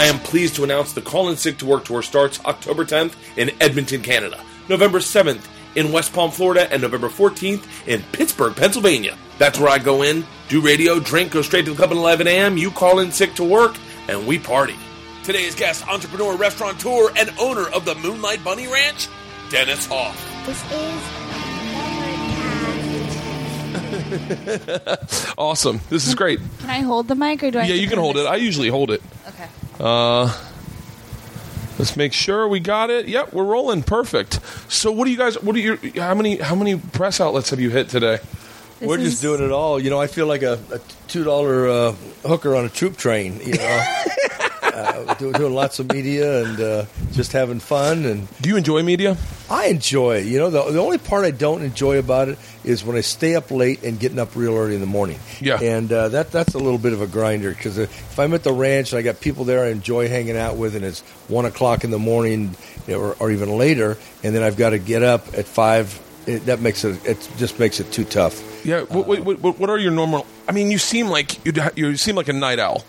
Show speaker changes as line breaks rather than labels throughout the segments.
I am pleased to announce the Call in Sick to Work tour starts October 10th in Edmonton, Canada, November 7th in West Palm, Florida, and November 14th in Pittsburgh, Pennsylvania. That's where I go in, do radio, drink, go straight to the club at 11 a.m. You call in sick to work, and we party. Today's guest, entrepreneur, restaurateur, and owner of the Moonlight Bunny Ranch, Dennis Hof.
This is
Awesome. This is great.
Can I hold the mic or do I?
Yeah, you can hold it. I usually hold it.
Okay.
Uh, let's make sure we got it. Yep, we're rolling. Perfect. So, what do you guys? What are your? How many? How many press outlets have you hit today?
This
We're
is-
just doing it all. You know, I feel like a, a two dollar uh, hooker on a troop train. You know, uh, doing, doing lots of media and uh, just having fun. And
Do you enjoy media?
I enjoy it. You know, the, the only part I don't enjoy about it is when I stay up late and getting up real early in the morning.
Yeah.
and uh, that that's a little bit of a grinder because if I'm at the ranch and I got people there I enjoy hanging out with, and it's one o'clock in the morning or, or even later, and then I've got to get up at five. It, that makes it. It just makes it too tough.
Yeah. What, what, what, what are your normal? I mean, you seem like you you seem like a night owl.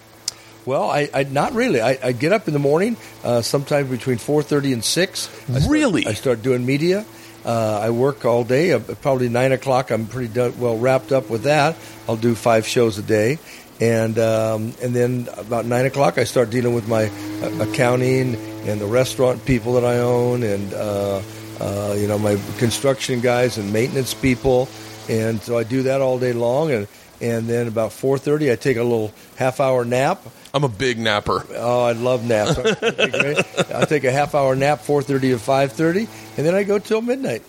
Well, I, I not really. I, I get up in the morning, uh, sometimes between four thirty and six. I start-
Really?
I start doing media. Uh, I work all day. Uh, probably nine o'clock. I'm pretty done, well wrapped up with that. I'll do five shows a day, and um, and then about nine o'clock, I start dealing with my uh, accounting and the restaurant people that I own, and uh, uh, you know my construction guys and maintenance people, and so I do that all day long, and and then about four thirty, I take a little half hour nap.
I'm a big napper.
Oh, I love naps. I take a half hour nap, four thirty to five thirty, and then I go till midnight.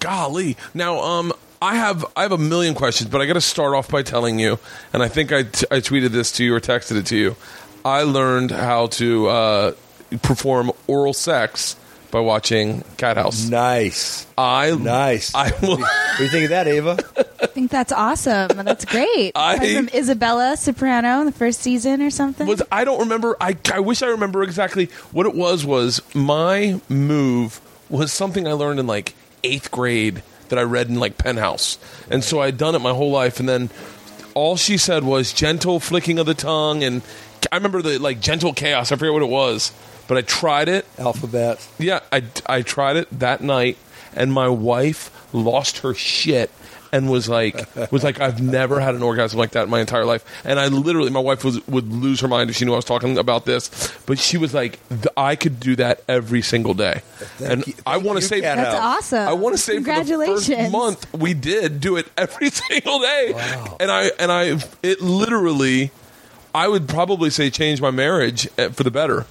Golly. Now, um, I have I have a million questions, but I got to start off by telling you, and I think I, t- I tweeted this to you or texted it to you. I learned how to uh, perform oral sex by watching Cathouse.
Nice,
I
nice.
I will.
what do you think of that, Ava?
I think that's awesome. That's great.
I-
Aside from Isabella Soprano in the first season or something.
was I don't remember. I I wish I remember exactly what it was. Was my move was something I learned in like eighth grade that I read in like Penthouse, and so I'd done it my whole life, and then all she said was gentle flicking of the tongue, and I remember the like gentle chaos. I forget what it was, but I tried it.
Alphabet.
Yeah, I I tried it that night, and my wife lost her shit and was like was like I've never had an orgasm like that in my entire life. And I literally, my wife was would lose her mind if she knew I was talking about this, but she was like, I could do that every single day. and
you-
I want to say
that's
House.
awesome.
I want to say for the
Congratulations.
first month we did do it every single day, and I and I it literally, I would probably say change my marriage eh, for the better.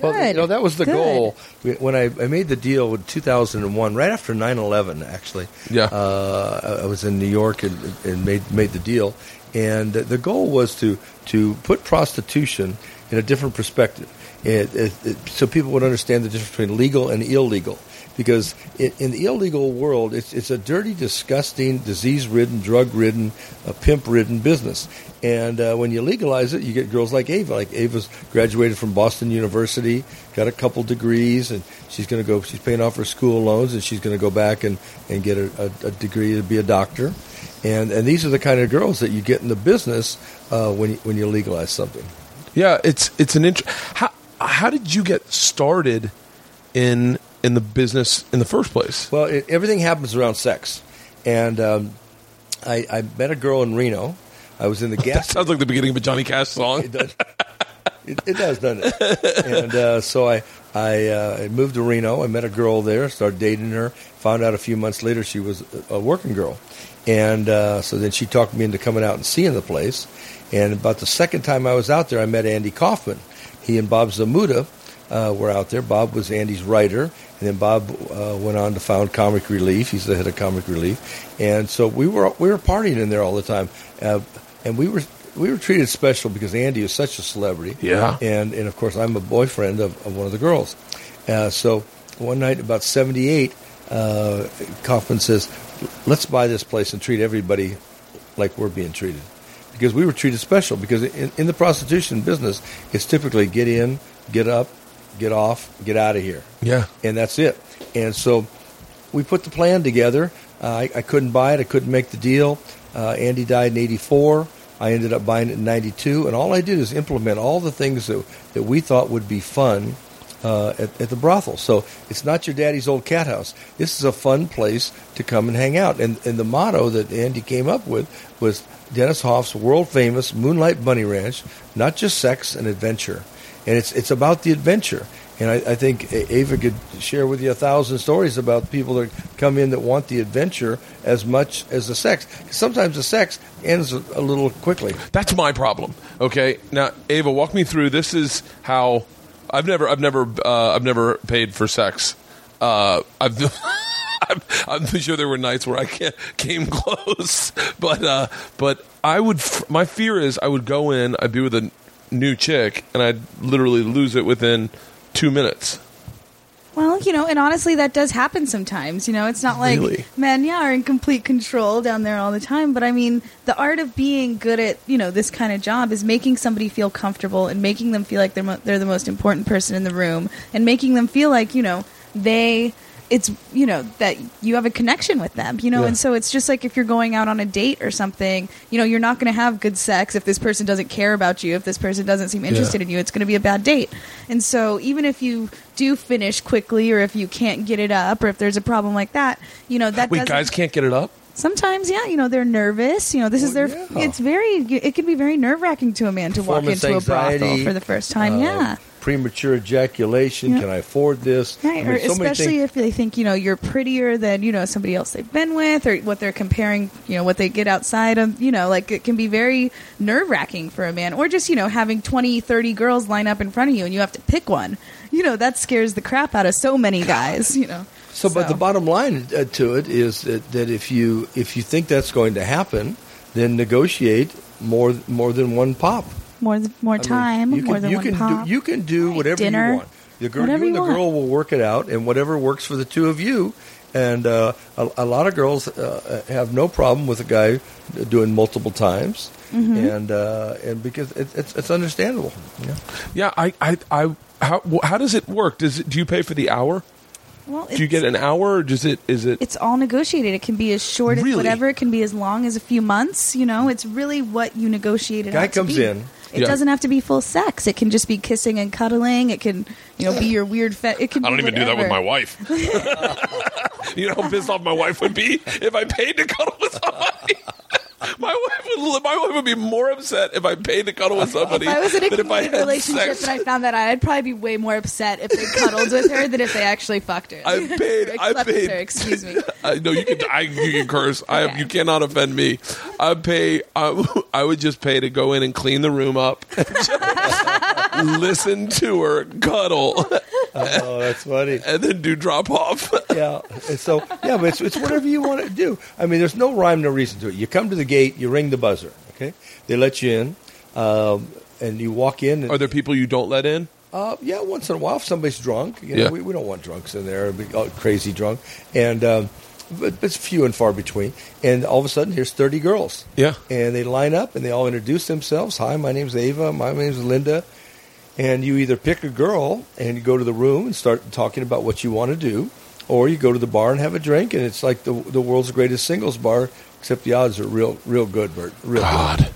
Well,
Good.
you know that was the
Good.
goal when I, I made the deal in 2001, right after 9/11. Actually,
Yeah.
uh, I I was in New York and, and made made the deal, and the goal was to to put prostitution in a different perspective, it, it, it, so people would understand the difference between legal and illegal. Because in, in the illegal world, it's, it's a dirty, disgusting, disease-ridden, drug-ridden, uh, pimp-ridden business. And uh, when you legalize it, you get girls like Ava. Like Ava's graduated from Boston University, got a couple degrees, and she's going to go. She's paying off her school loans, and she's going to go back and, and get a, a, degree to be a doctor. And and these are the kind of girls that you get in the business uh, when you, when you legalize something.
Yeah, it's it's an int- how how did you get started in in the business in the first place?
Well, it, everything happens around sex, and um, I, I met a girl in Reno. I was in the
That
gas.
sounds like the beginning of a Johnny Cash song.
it does. It, it does, doesn't it? And uh, so I I, uh, moved to Reno. I met a girl there, started dating her. Found out a few months later she was a a working girl, and uh, so then she talked me into coming out and seeing the place. And about the second time I was out there, I met Andy Kaufman. He and Bob Zmuda uh, were out there. Bob was Andy's writer, and then Bob uh, went on to found Comic Relief. He's the head of Comic Relief, and so we were we were partying in there all the time, uh, and we were we were treated special because Andy is such a celebrity.
Yeah.
and and of course I'm a boyfriend of, of one of the girls. Uh, so one night about '78, uh, Kaufman says, "Let's buy this place and treat everybody like we're being treated." Because we were treated special. Because in, in the prostitution business, it's typically get in, get up, get off, get out of here
Yeah.
and that's it. And so we put the plan together. Uh, I, I couldn't buy it. I couldn't make the deal. Uh, Andy died in '84. I ended up buying it in '92, and all I did is implement all the things that that we thought would be fun uh, at, at the brothel. So it's not your daddy's old cat house. This is a fun place to come and hang out. And and the motto that Andy came up with was Dennis Hof's world famous Moonlight Bunny Ranch, not just sex and adventure. And it's it's about the adventure. And I, I think Ava could share with you a thousand stories about people that come in that want the adventure as much as the sex. Sometimes the sex ends a, little quickly.
That's my problem. Okay, now Ava, walk me through. This is how I've never, I've never, uh, I've never paid for sex. Uh, I've. I'm, I'm sure there were nights where I came close, but uh, but I would. My fear is I would go in, I'd be with a new chick, and I'd literally lose it within two minutes.
Well, you know, and honestly, that does happen sometimes. You know, it's not like
Really?
men, yeah, are in complete control down there all the time. But I mean, the art of being good at you know this kind of job is making somebody feel comfortable and making them feel like they're mo- they're the most important person in the room, and making them feel like you know they. It's you know that you have a connection with them, you know,
Yeah.
and so it's just like if you're going out on a date or something, you know, you're not going to have good sex if this person doesn't care about you, if this person doesn't seem interested in you, it's going to be a bad date. And so even if you do finish quickly or if you can't get it up or if there's a problem like that, you know, that
Wait, guys can't get it up.
Sometimes, yeah, you know, they're nervous. You know, this is their.
yeah.
It's very. It can be very nerve wracking to a man to walk into a brothel for the first time.
uh,
yeah,
Premature ejaculation.
Yeah.
Can I afford this?
Right,
I mean,
or
so many
especially if they think you know you're prettier than you know somebody else they've been with, or what they're comparing, you know, what they get outside of, you know, like it can be very nerve wracking for a man, or just you know having 20, 30 girls line up in front of you and you have to pick one. You know that scares the crap out of so many guys. You know.
So, but the bottom line uh, to it is that, that if you if you think that's going to happen, then negotiate more more than one pop.
More th- more
I mean,
time,
you
more
can,
than
you
one
can
pop.
do you can do
Right,
whatever
dinner,
you want. The girl,
whatever
you and
you
the girl will work it out, and whatever works for the two of you. And uh, a, a lot of girls uh, have no problem with a guy doing multiple times,
Mm-hmm.
and uh, and because it, it's it's understandable. Yeah.
Yeah, I, I, I how how does it work? Does it, do you pay for the hour?
well,
Do you get an hour? Or does it? Is it?
it's all negotiated. It can be as short as
Really?
whatever. It can be as long as a few months. You know, it's really what you negotiated.
Guy
out to
comes
be.
in.
It
Yeah.
doesn't have to be full sex. It can just be kissing and cuddling. It can, you know, be your weird. Fe- it can.
I don't even do that with my wife. you know how pissed off my wife would be if I paid to cuddle with somebody. My. My wife would be more upset if I paid to cuddle with somebody
If I was in a committed relationship
sex.
and I found that out, I'd probably be way more upset if they cuddled with her than if they actually fucked her.
I paid. I paid.
her, excuse me.
I know you can. I, you can curse. I you cannot offend me. I pay. I, I would just pay to go in and clean the room up, listen to her cuddle,
Oh, that's funny.
and then do drop off.
yeah. And so yeah, but it's, it's whatever you want to do. I mean, there's no rhyme, no reason to it. You come to the gate, you ring the buzzer. Okay, they let you in, um, and you walk in. And,
Are there people you don't let in?
uh, yeah, once in a while, if somebody's drunk. You know,
Yeah.
we, we don't want drunks in there, all crazy drunk, and um, but, but it's few and far between. And all of a sudden, here's 30 girls.
Yeah.
and they line up and they all introduce themselves. Hi, my name's Ava. My name's Linda. And you either pick a girl and you go to the room and start talking about what you want to do, or you go to the bar and have a drink, and it's like the the world's greatest singles bar. Except the odds are real, real good, Bert. Real good.
God,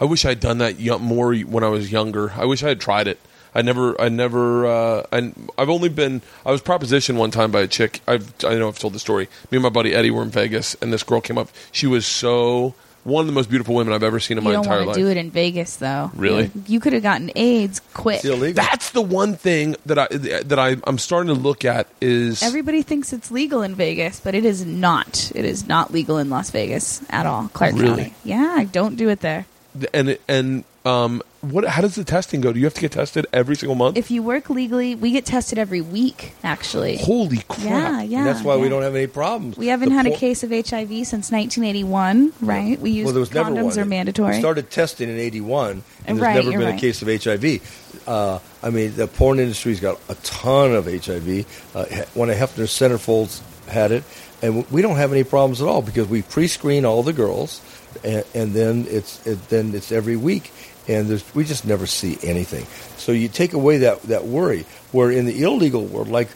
I wish I'd done that more when I was younger. I wish I had tried it. I never, I never, uh, I, I've only been, I was propositioned one time by a chick. I've, I know I've told the story. Me and my buddy Eddie were in Vegas, and this girl came up. She was so one of the most beautiful women I've ever seen in
You
my
don't
entire
want
life.
to do it in Vegas, though.
Really?
You, you could have gotten AIDS quick.
It's illegal.
That's the one thing that I that I I'm starting to look at is
Everybody thinks it's legal in Vegas, but it is not. It is not legal in Las Vegas at all. Clark
Really?
County. Yeah, I don't do it there.
and and um what how does the testing go? Do you have to get tested every single month?
If you work legally, we get tested every week. Actually,
Holy crap!
yeah, yeah.
and that's why we don't have any problems.
We haven't
The
had a case of HIV since 1981, right? We use
Well, there was never
condoms
one.
are mandatory.
We started testing in '81, and
Right,
there's never
you're
been a case of HIV. Uh, I mean, the porn industry's got a ton of HIV. Uh, one of Hefner's centerfolds had it, and we don't have any problems at all because we pre-screen all the girls, and, and then it's it, then it's every week, and there's, we just never see anything. So you take away that that worry. Where in the illegal world, like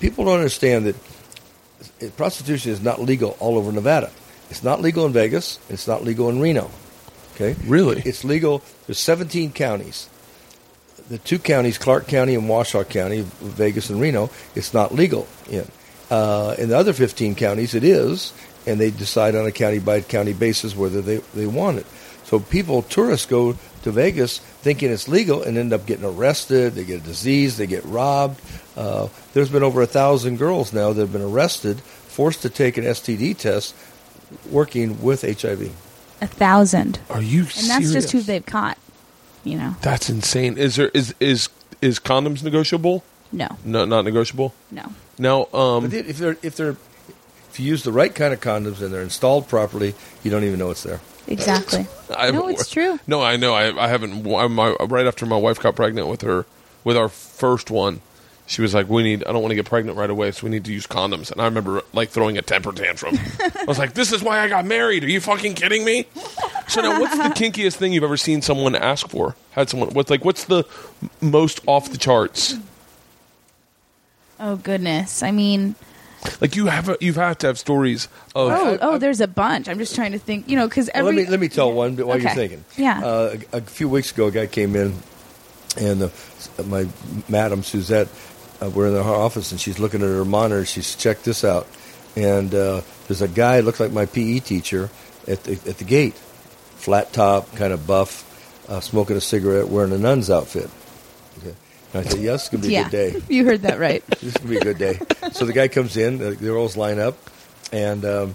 people don't understand that prostitution is not legal all over Nevada. It's not legal in Vegas. It's not legal in Reno. Okay,
Really?
it's legal. There's 17 counties. The two counties, Clark County and Washoe County, Vegas and Reno, it's not legal in. Uh, in the other 15 counties, it is, and they decide on a county by county basis whether they, they want it. So people, tourists, go to Vegas thinking it's legal and end up getting arrested. They get a disease. They get robbed. Uh, there's been over a thousand girls now that have been arrested, forced to take an STD test, working with HIV.
A thousand,
Are you
and that's just who they've caught. You know,
That's insane. Is there is is is condoms negotiable?
no,
No, not negotiable.
no.
Now, um,
But if they're if they're if you use the right kind of condoms and they're installed properly, you don't even know it's there.
Exactly.
I
no, it's true.
No, I know. I, I haven't. I- My, right after my wife got pregnant with her, with our first one, she was like, "We need. I don't want to get pregnant right away, so we need to use condoms." And I remember like throwing a temper tantrum. I was like, "This is why I got married. Are you fucking kidding me?" So now, what's the kinkiest thing you've ever seen someone ask for? Had someone what's like? What's the most off the charts?
Oh goodness. I mean,
Like you have, a, you've had to have stories of.
oh, oh, there's a bunch. I'm just trying to think. You know, because
Well,
every.
let me let me tell one while you're
Okay.
thinking.
Yeah.
Uh, a, a few weeks ago, a guy came in, and uh, my madam Suzette, uh, we're in her office, and she's looking at her monitor. She's checked this out, and uh, there's a guy looked like my PE teacher at the at the gate, flat top, kind of buff, uh, smoking a cigarette, wearing a nun's outfit. I said, "Yes, it's gonna be a good day."
you heard that right.
this is gonna be a good day. So the guy comes in, the girls line up, and um,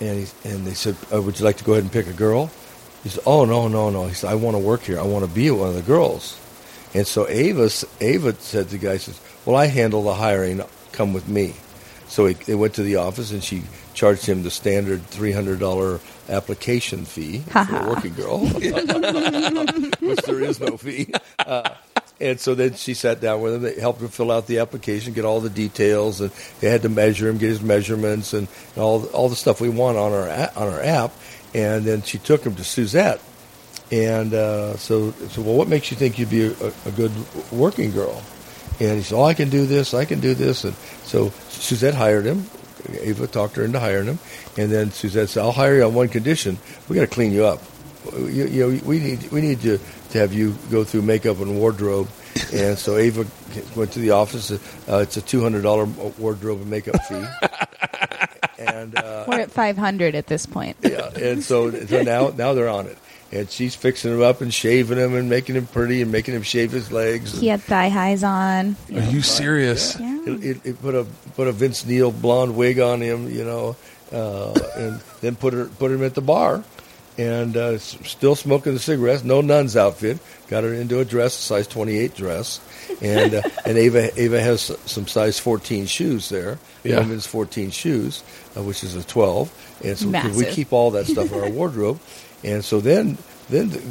and he, and they said, uh, "Would you like to go ahead and pick a girl?" He said, "Oh no, no, no." He said, "I want to work here. I want to be one of the girls." And so Ava, Ava said to the guy, "says Well, I handle the hiring. Come with me." So he, they went to the office, and she charged him the standard three hundred dollar application fee for a working girl, which there is no fee. Uh, and so then she sat down with him. They helped him fill out the application, get all the details, and they had to measure him, get his measurements, and, and all all the stuff we want on our on our app. And then she took him to Suzette, and uh, so so well, what makes you think you'd be a, a good working girl? And he said, "Oh, I can do this. I can do this." And so Suzette hired him. Ava talked her into hiring him, and then Suzette said, "I'll hire you on one condition: we got to clean you up. You, you know, we need we need to to have you go through makeup and wardrobe." And so Ava went to the office. Uh, it's a two hundred dollar wardrobe and makeup fee. and uh,
We're at 500 at this point.
yeah, and so, so now now they're on it, and she's fixing him up and shaving him and making him pretty and making him shave his legs.
He had thigh highs on.
Are you serious?
Yeah.
It, it, it put a put a Vince Neil blonde wig on him, you know, uh, and then put her put him at the bar, and uh, still smoking the cigarettes. No nun's outfit. Got her into a dress, a size twenty eight dress, and uh, and Ava Ava has some size fourteen shoes there.
Yeah.
Women's fourteen shoes, uh, which is a twelve, and so 'cause we keep all that stuff in our wardrobe, and so then then the,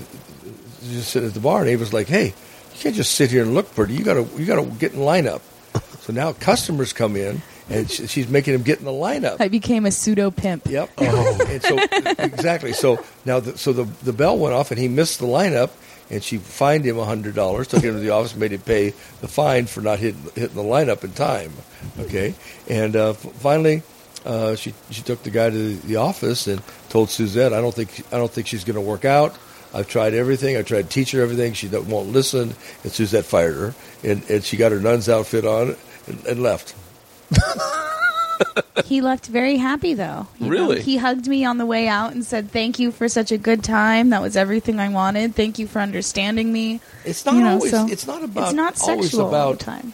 just sitting at the bar, and Ava's like, "Hey, you can't just sit here and look pretty. You gotta you gotta get in lineup." So now customers come in, and she's making him get in the lineup.
I became a pseudo pimp.
Yep. And so exactly. So now, the, so the the bell went off, and he missed the lineup, and she fined him hundred dollars. Took him to the office, made him pay the fine for not hitting hitting the lineup in time. Okay. And uh, finally, uh, she she took the guy to the office and told Suzette, "I don't think I don't think she's going to work out." I've tried everything. I tried to teach her everything. She won't listen. And Suzette fired her, and, and she got her nun's outfit on and, and left.
He left very happy though. You know,
Really?
he hugged me on the way out and said, "Thank you for such a good time. That was everything I wanted. Thank you for understanding me."
It's not
You know,
always.
so
it's not about.
it's not sexual
about
time.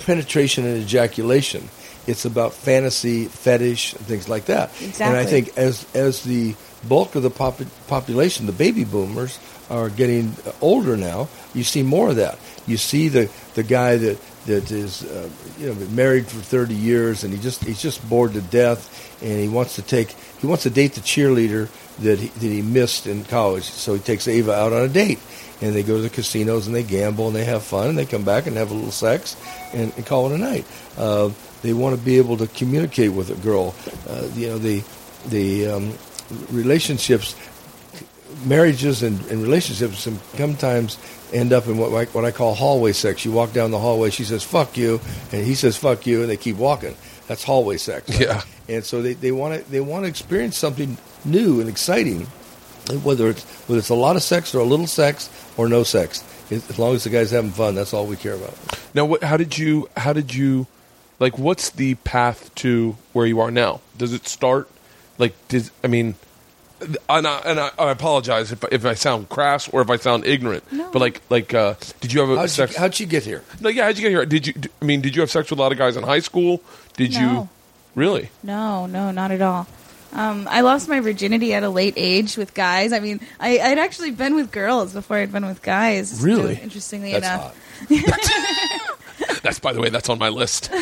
penetration and ejaculation. It's about fantasy, fetish, and things like that. Exactly. And I think as as the bulk of the pop- population, the baby boomers, are getting older now, you see more of that. You see the the guy that that is uh, you know been married for 30 years and he just he's just bored to death and he wants to take he wants to date the cheerleader that he, that he missed in college. So he takes Ava out on a date and they go to the casinos and they gamble and they have fun and they come back and have a little sex and, and call it a night. Uh, they want to be able to communicate with a girl. Uh, you know, the the um, relationships, marriages and, and relationships sometimes end up in what I, what I call hallway sex. You walk down the hallway, she says "fuck you," and he says "fuck you," and they keep walking. That's hallway sex. right?
Yeah.
And so they, they want to they want to experience something new and exciting Whether it's whether it's a lot of sex or a little sex or no sex, as as long as the guy's having fun, that's all we care about.
Now, what? How did you? How did you? Like, what's the path to where you are now? Does it start? Like, did I mean? And I, and I, I apologize if, if I sound crass or if I sound ignorant.
No.
But like, like, uh, did you have a
How'd
sex?
you, how'd you get here?
like, yeah, how'd you get here? Did you? I mean, did you have sex with a lot of guys in high school? Did you? Really?
No, no, not at all. Um, I lost my virginity at a late age with guys. I mean, I, I'd actually been with girls before I'd been with guys.
Really?
Interestingly
That's
enough.
That's by the way, that's on my list. if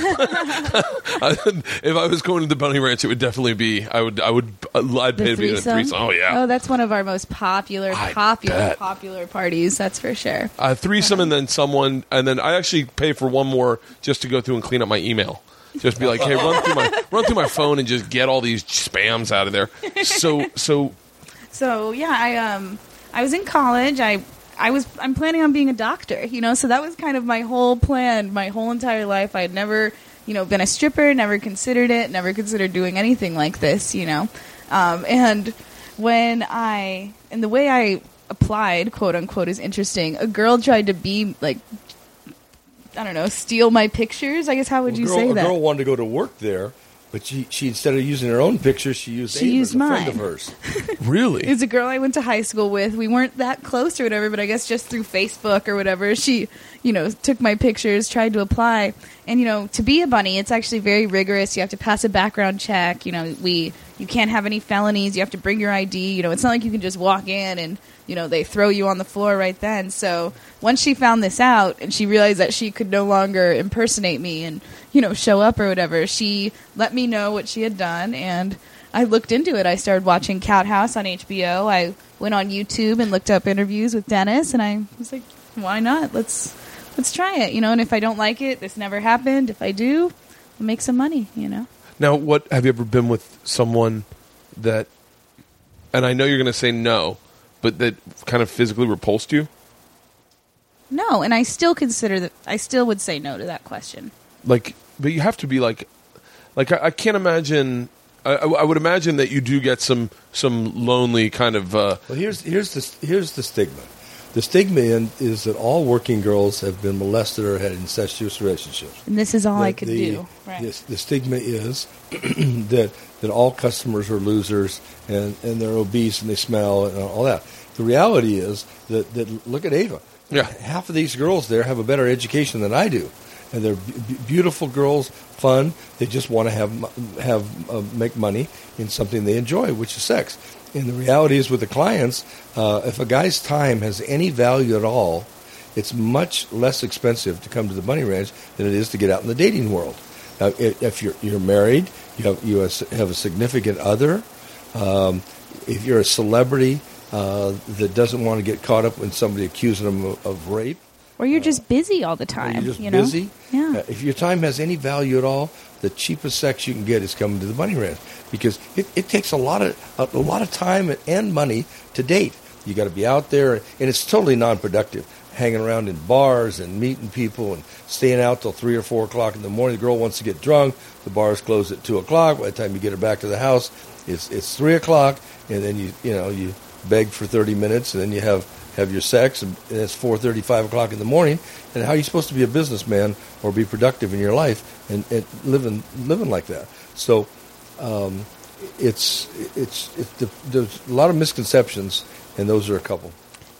I was going to the bunny ranch, it would definitely be. I would. I would. I'd pay to be in a
threesome?
Oh yeah.
Oh, that's one of our most popular,
I
popular,
bet.
popular parties. That's for sure.
a threesome and then someone and then I actually pay for one more just to go through and clean up my email. Just be like, hey, run through my run through my phone and just get all these spams out of there. So so
So yeah, I um, I was in college. I I was I'm planning on being a doctor. You know, so that was kind of my whole plan, my whole entire life. I had never, you know, been a stripper, never considered it, never considered doing anything like this. You know, um, and when I and the way I applied, quote unquote, is interesting. A girl tried to be like. I don't know, steal my pictures. I guess how would
Well,
you
girl,
say that?
a girl wanted to go to work there, but she, she instead of using her own picture, she used
She
Ava,
used
a friend
mine.
of hers.
really,
It's a girl I went to high school with. We weren't that close or whatever, but I guess just through Facebook or whatever, she, you know, took my pictures, tried to apply. And, you know, to be a bunny, it's actually very rigorous. You have to pass a background check. You know, we, you can't have any felonies. You have to bring your ID. You know, it's not like you can just walk in and, you know, they throw you on the floor right then. So once she found this out and she realized that she could no longer impersonate me and, you know, show up or whatever, she let me know what she had done and I looked into it. I started watching Cathouse on HBO. I went on YouTube and looked up interviews with Dennis and I was like, why not? Let's let's try it, you know, and if I don't like it, this never happened. If I do, I'll make some money, you know.
now what have you ever been with someone that? And I know you're going to say no, but that kind of physically repulsed you.
No, and I still consider that I still would say no to that question.
like but you have to be like like i, I can't imagine I, I I would imagine that you do get some some lonely kind of uh
Well, here's here's the here's the stigma. The stigma in, is that all working girls have been molested or had incestuous relationships.
And this is all I
The-
could
the,
do. Right.
yes, the stigma is that that all customers are losers and, and they're obese and they smell and all that. The reality is that, that look at Ava.
Yeah.
Half of these girls there have a better education than I do, and they're b- beautiful girls, fun. They just want to have have uh, make money in something they enjoy, which is sex. And the reality is with the clients, uh, if a guy's time has any value at all, it's much less expensive to come to the Bunny Ranch than it is to get out in the dating world. Now, if you're you're married, you have you have a significant other. Um, if you're a celebrity uh, that doesn't want to get caught up when somebody accusing them of, of rape,
or you're just busy all the time.
you're just
you know?
busy.
Yeah.
Uh, if your time has any value at all, the cheapest sex you can get is coming to the Bunny Ranch because it, it takes a lot of a, a lot of time and money to date. You got to be out there, and it's totally non-productive. Hanging around in bars and meeting people and staying out till three or four o'clock in the morning. The girl wants to get drunk. The bars close at two o'clock. By the time you get her back to the house, it's it's three o'clock, and then you you know you beg for thirty minutes, and then you have have your sex, and it's four thirty, five o'clock in the morning. And how are you supposed to be a businessman or be productive in your life and, and living living like that? So, um, it's it's it's the, there's a lot of misconceptions, and those are a couple.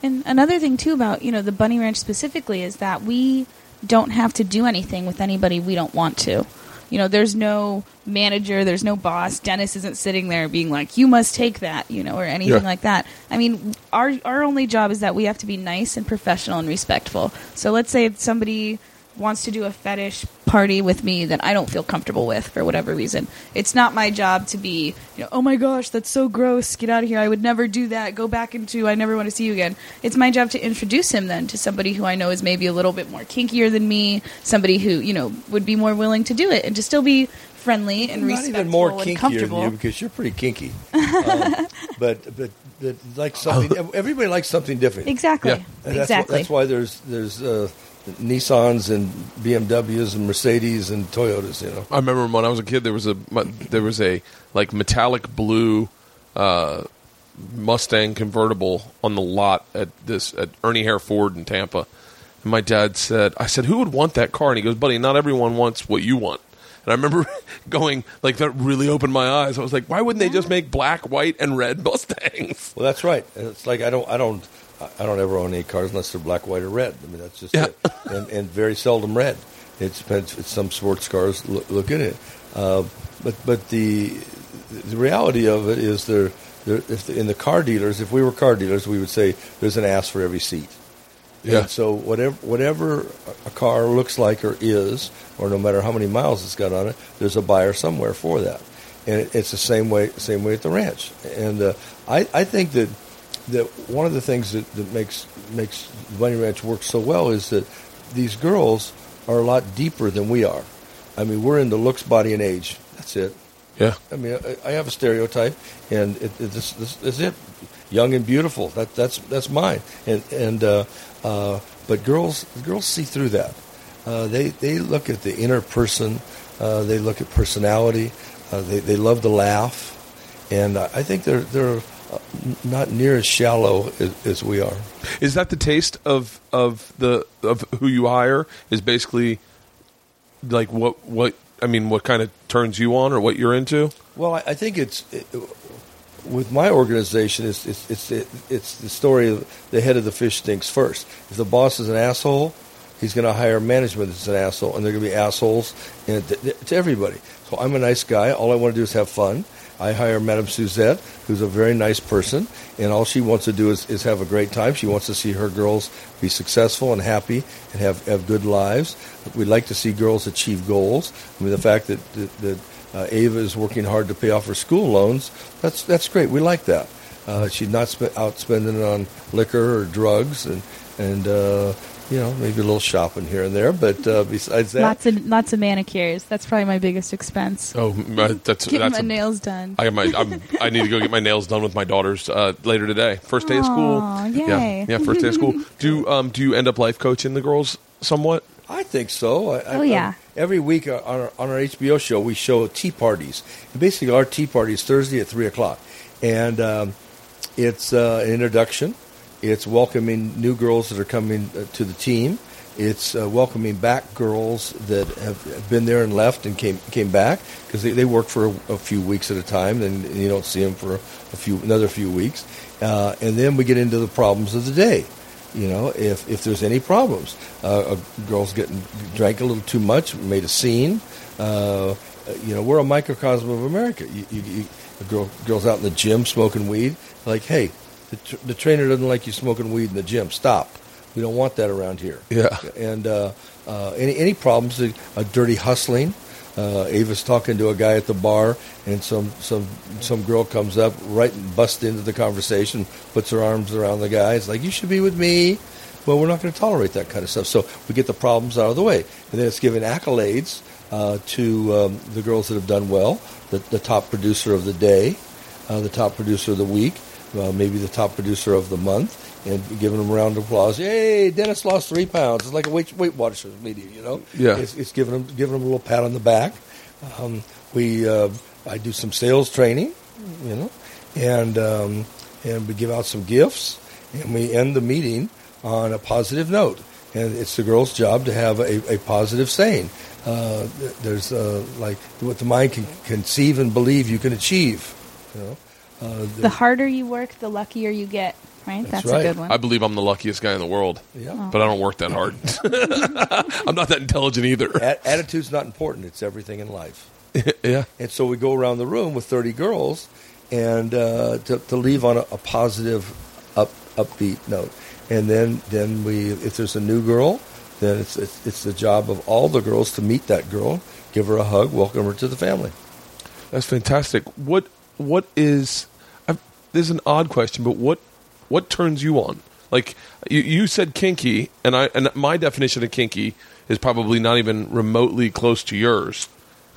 And another thing too about you know the Bunny Ranch specifically is that we don't have to do anything with anybody we don't want to. You know, there's no manager, there's no boss. Dennis isn't sitting there being like, "You must take that," you know, or anything
Yeah.
like that. I mean, our our only job is that we have to be nice and professional and respectful. So let's say if somebody wants to do a fetish party with me that I don't feel comfortable with for whatever reason. It's not my job to be, you know, oh my gosh, that's so gross. Get out of here. I would never do that. Go back into I never want to see you again. It's my job to introduce him then to somebody who I know is maybe a little bit more kinkier than me, somebody who, you know, would be more willing to do it and to still be friendly and
Not
respectful
even more
and comfortable.
than you because you're pretty kinky. um, but but but like something, everybody likes something different.
Exactly.
Yeah.
And that's,
exactly.
Why, that's why there's there's uh, Nissans and BMWs and Mercedes and Toyotas. You know.
I remember when I was a kid, there was a there was a like metallic blue uh, Mustang convertible on the lot at this at Ernie Haire Ford in Tampa. And my dad said, "I said, who would want that car?" And he goes, "Buddy, not everyone wants what you want." And I remember going like that really opened my eyes. I was like, "Why wouldn't they just make black, white, and red Mustangs?"
Well, that's right. It's like I don't, I don't, I don't ever own any cars unless they're black, white, or red. I mean, that's just
Yeah.
it. And, and very seldom red. It depends. It's some sports cars look, look at it, uh, but but the the reality of it is there. There, if the, in the car dealers, if we were car dealers, we would say there's an ass for every seat.
Yeah.
And so whatever whatever a car looks like or is, or no matter how many miles it's got on it, there's a buyer somewhere for that. And it, it's the same way same way at the ranch. And uh, I I think that that one of the things that, that makes makes Bunny Ranch work so well is that these girls are a lot deeper than we are. I mean, we're into looks, body, and age. That's it.
Yeah.
I mean, I, I have a stereotype, and it, it, this, this is it. Young and beautiful. That, that's that's mine. And and uh, uh, but girls girls see through that. Uh, they they look at the inner person. Uh, they look at personality. Uh, they they love to laugh, and I I think they're they're not near as shallow as, as we are.
Is that the taste of of the of who you hire? Is basically like what what I mean, what kind of turns you on or what you're into?
Well, I, I think it's it, with my organization. It's it's it's it, it's the story of the head of the fish stinks first. If the boss is an asshole, he's going to hire management that's an asshole, and they're going to be assholes and to, to everybody. So I'm a nice guy. All I want to do is have fun. I hire Madame Suzette, who's a very nice person, and all she wants to do is, is have a great time. She wants to see her girls be successful and happy and have, have good lives. We'd like to see girls achieve goals. I mean, the fact that, that, that uh, Ava is working hard to pay off her school loans, that's, that's great. We like that. Uh, she's not sp- out spending it on liquor or drugs and, and uh, you know, maybe a little shopping here and there. But uh, besides that,
Lots of lots of manicures. That's probably my biggest expense.
Oh, my, that's
Getting
that's
my
a-
nails done.
I got my. I'm, I need to go get my nails done with my daughters uh, later today. First day of school.
Aw,
Yeah, yeah. First day of school. Do um do you end up life coaching the girls somewhat?
I think so. I, I,
Oh, yeah.
every week on our, on our HBO show, we show tea parties. And basically, our tea party is Thursday at three o'clock, and um, it's uh, an introduction. It's welcoming new girls that are coming uh, to the team. It's uh, welcoming back girls that have been there and left and came came back because they, they work for a, a few weeks at a time, and you don't see them for a, few another few weeks, uh, and then we get into the problems of the day. You know, if if there's any problems, uh, a girl's getting drank a little too much, made a scene. Uh, you know, we're a microcosm of America. You, you, you, a girl girls out in the gym smoking weed. Like, hey, the, tr- the trainer doesn't like you smoking weed in the gym. Stop. We don't want that around here.
Yeah.
And uh, uh, any any problems? A, a dirty hustling. Uh, Ava's talking to a guy at the bar, and some some some girl comes up, right and busts into the conversation, puts her arms around the guy. It's like you should be with me. Well, we're not going to tolerate that kind of stuff. So we get the problems out of the way, and then it's giving accolades uh, to um, the girls that have done well, the, the top producer of the day, uh, the top producer of the week, uh, maybe the top producer of the month, and giving them a round of applause. Hey, Dennis lost three pounds. It's like a Weight, weight Watchers meeting, you know.
Yeah.
It's, it's giving them giving them a little pat on the back. Um, we uh, I do some sales training, you know, and um, and we give out some gifts, and we end the meeting on a positive note. And it's the girl's job to have a, a positive saying. Uh, there's uh, like what the mind can conceive and believe you can achieve. You know, uh,
The harder you work, the luckier you get. Right?
That's
That's,
right.
a good one.
I believe I'm the luckiest guy in the world,
yeah.
but I don't work that hard. I'm not that intelligent either.
A- attitude's not important. It's everything in life.
yeah.
And so we go around the room with 30 girls and uh, to, to leave on a, a positive, up, upbeat note. And then, then we, if there's a new girl, then it's, it's, it's the job of all the girls to meet that girl, give her a hug, welcome her to the family.
That's fantastic. What what is? I this is an odd question, but what what turns you on? Like you, you said, kinky, and I and my definition of kinky is probably not even remotely close to yours.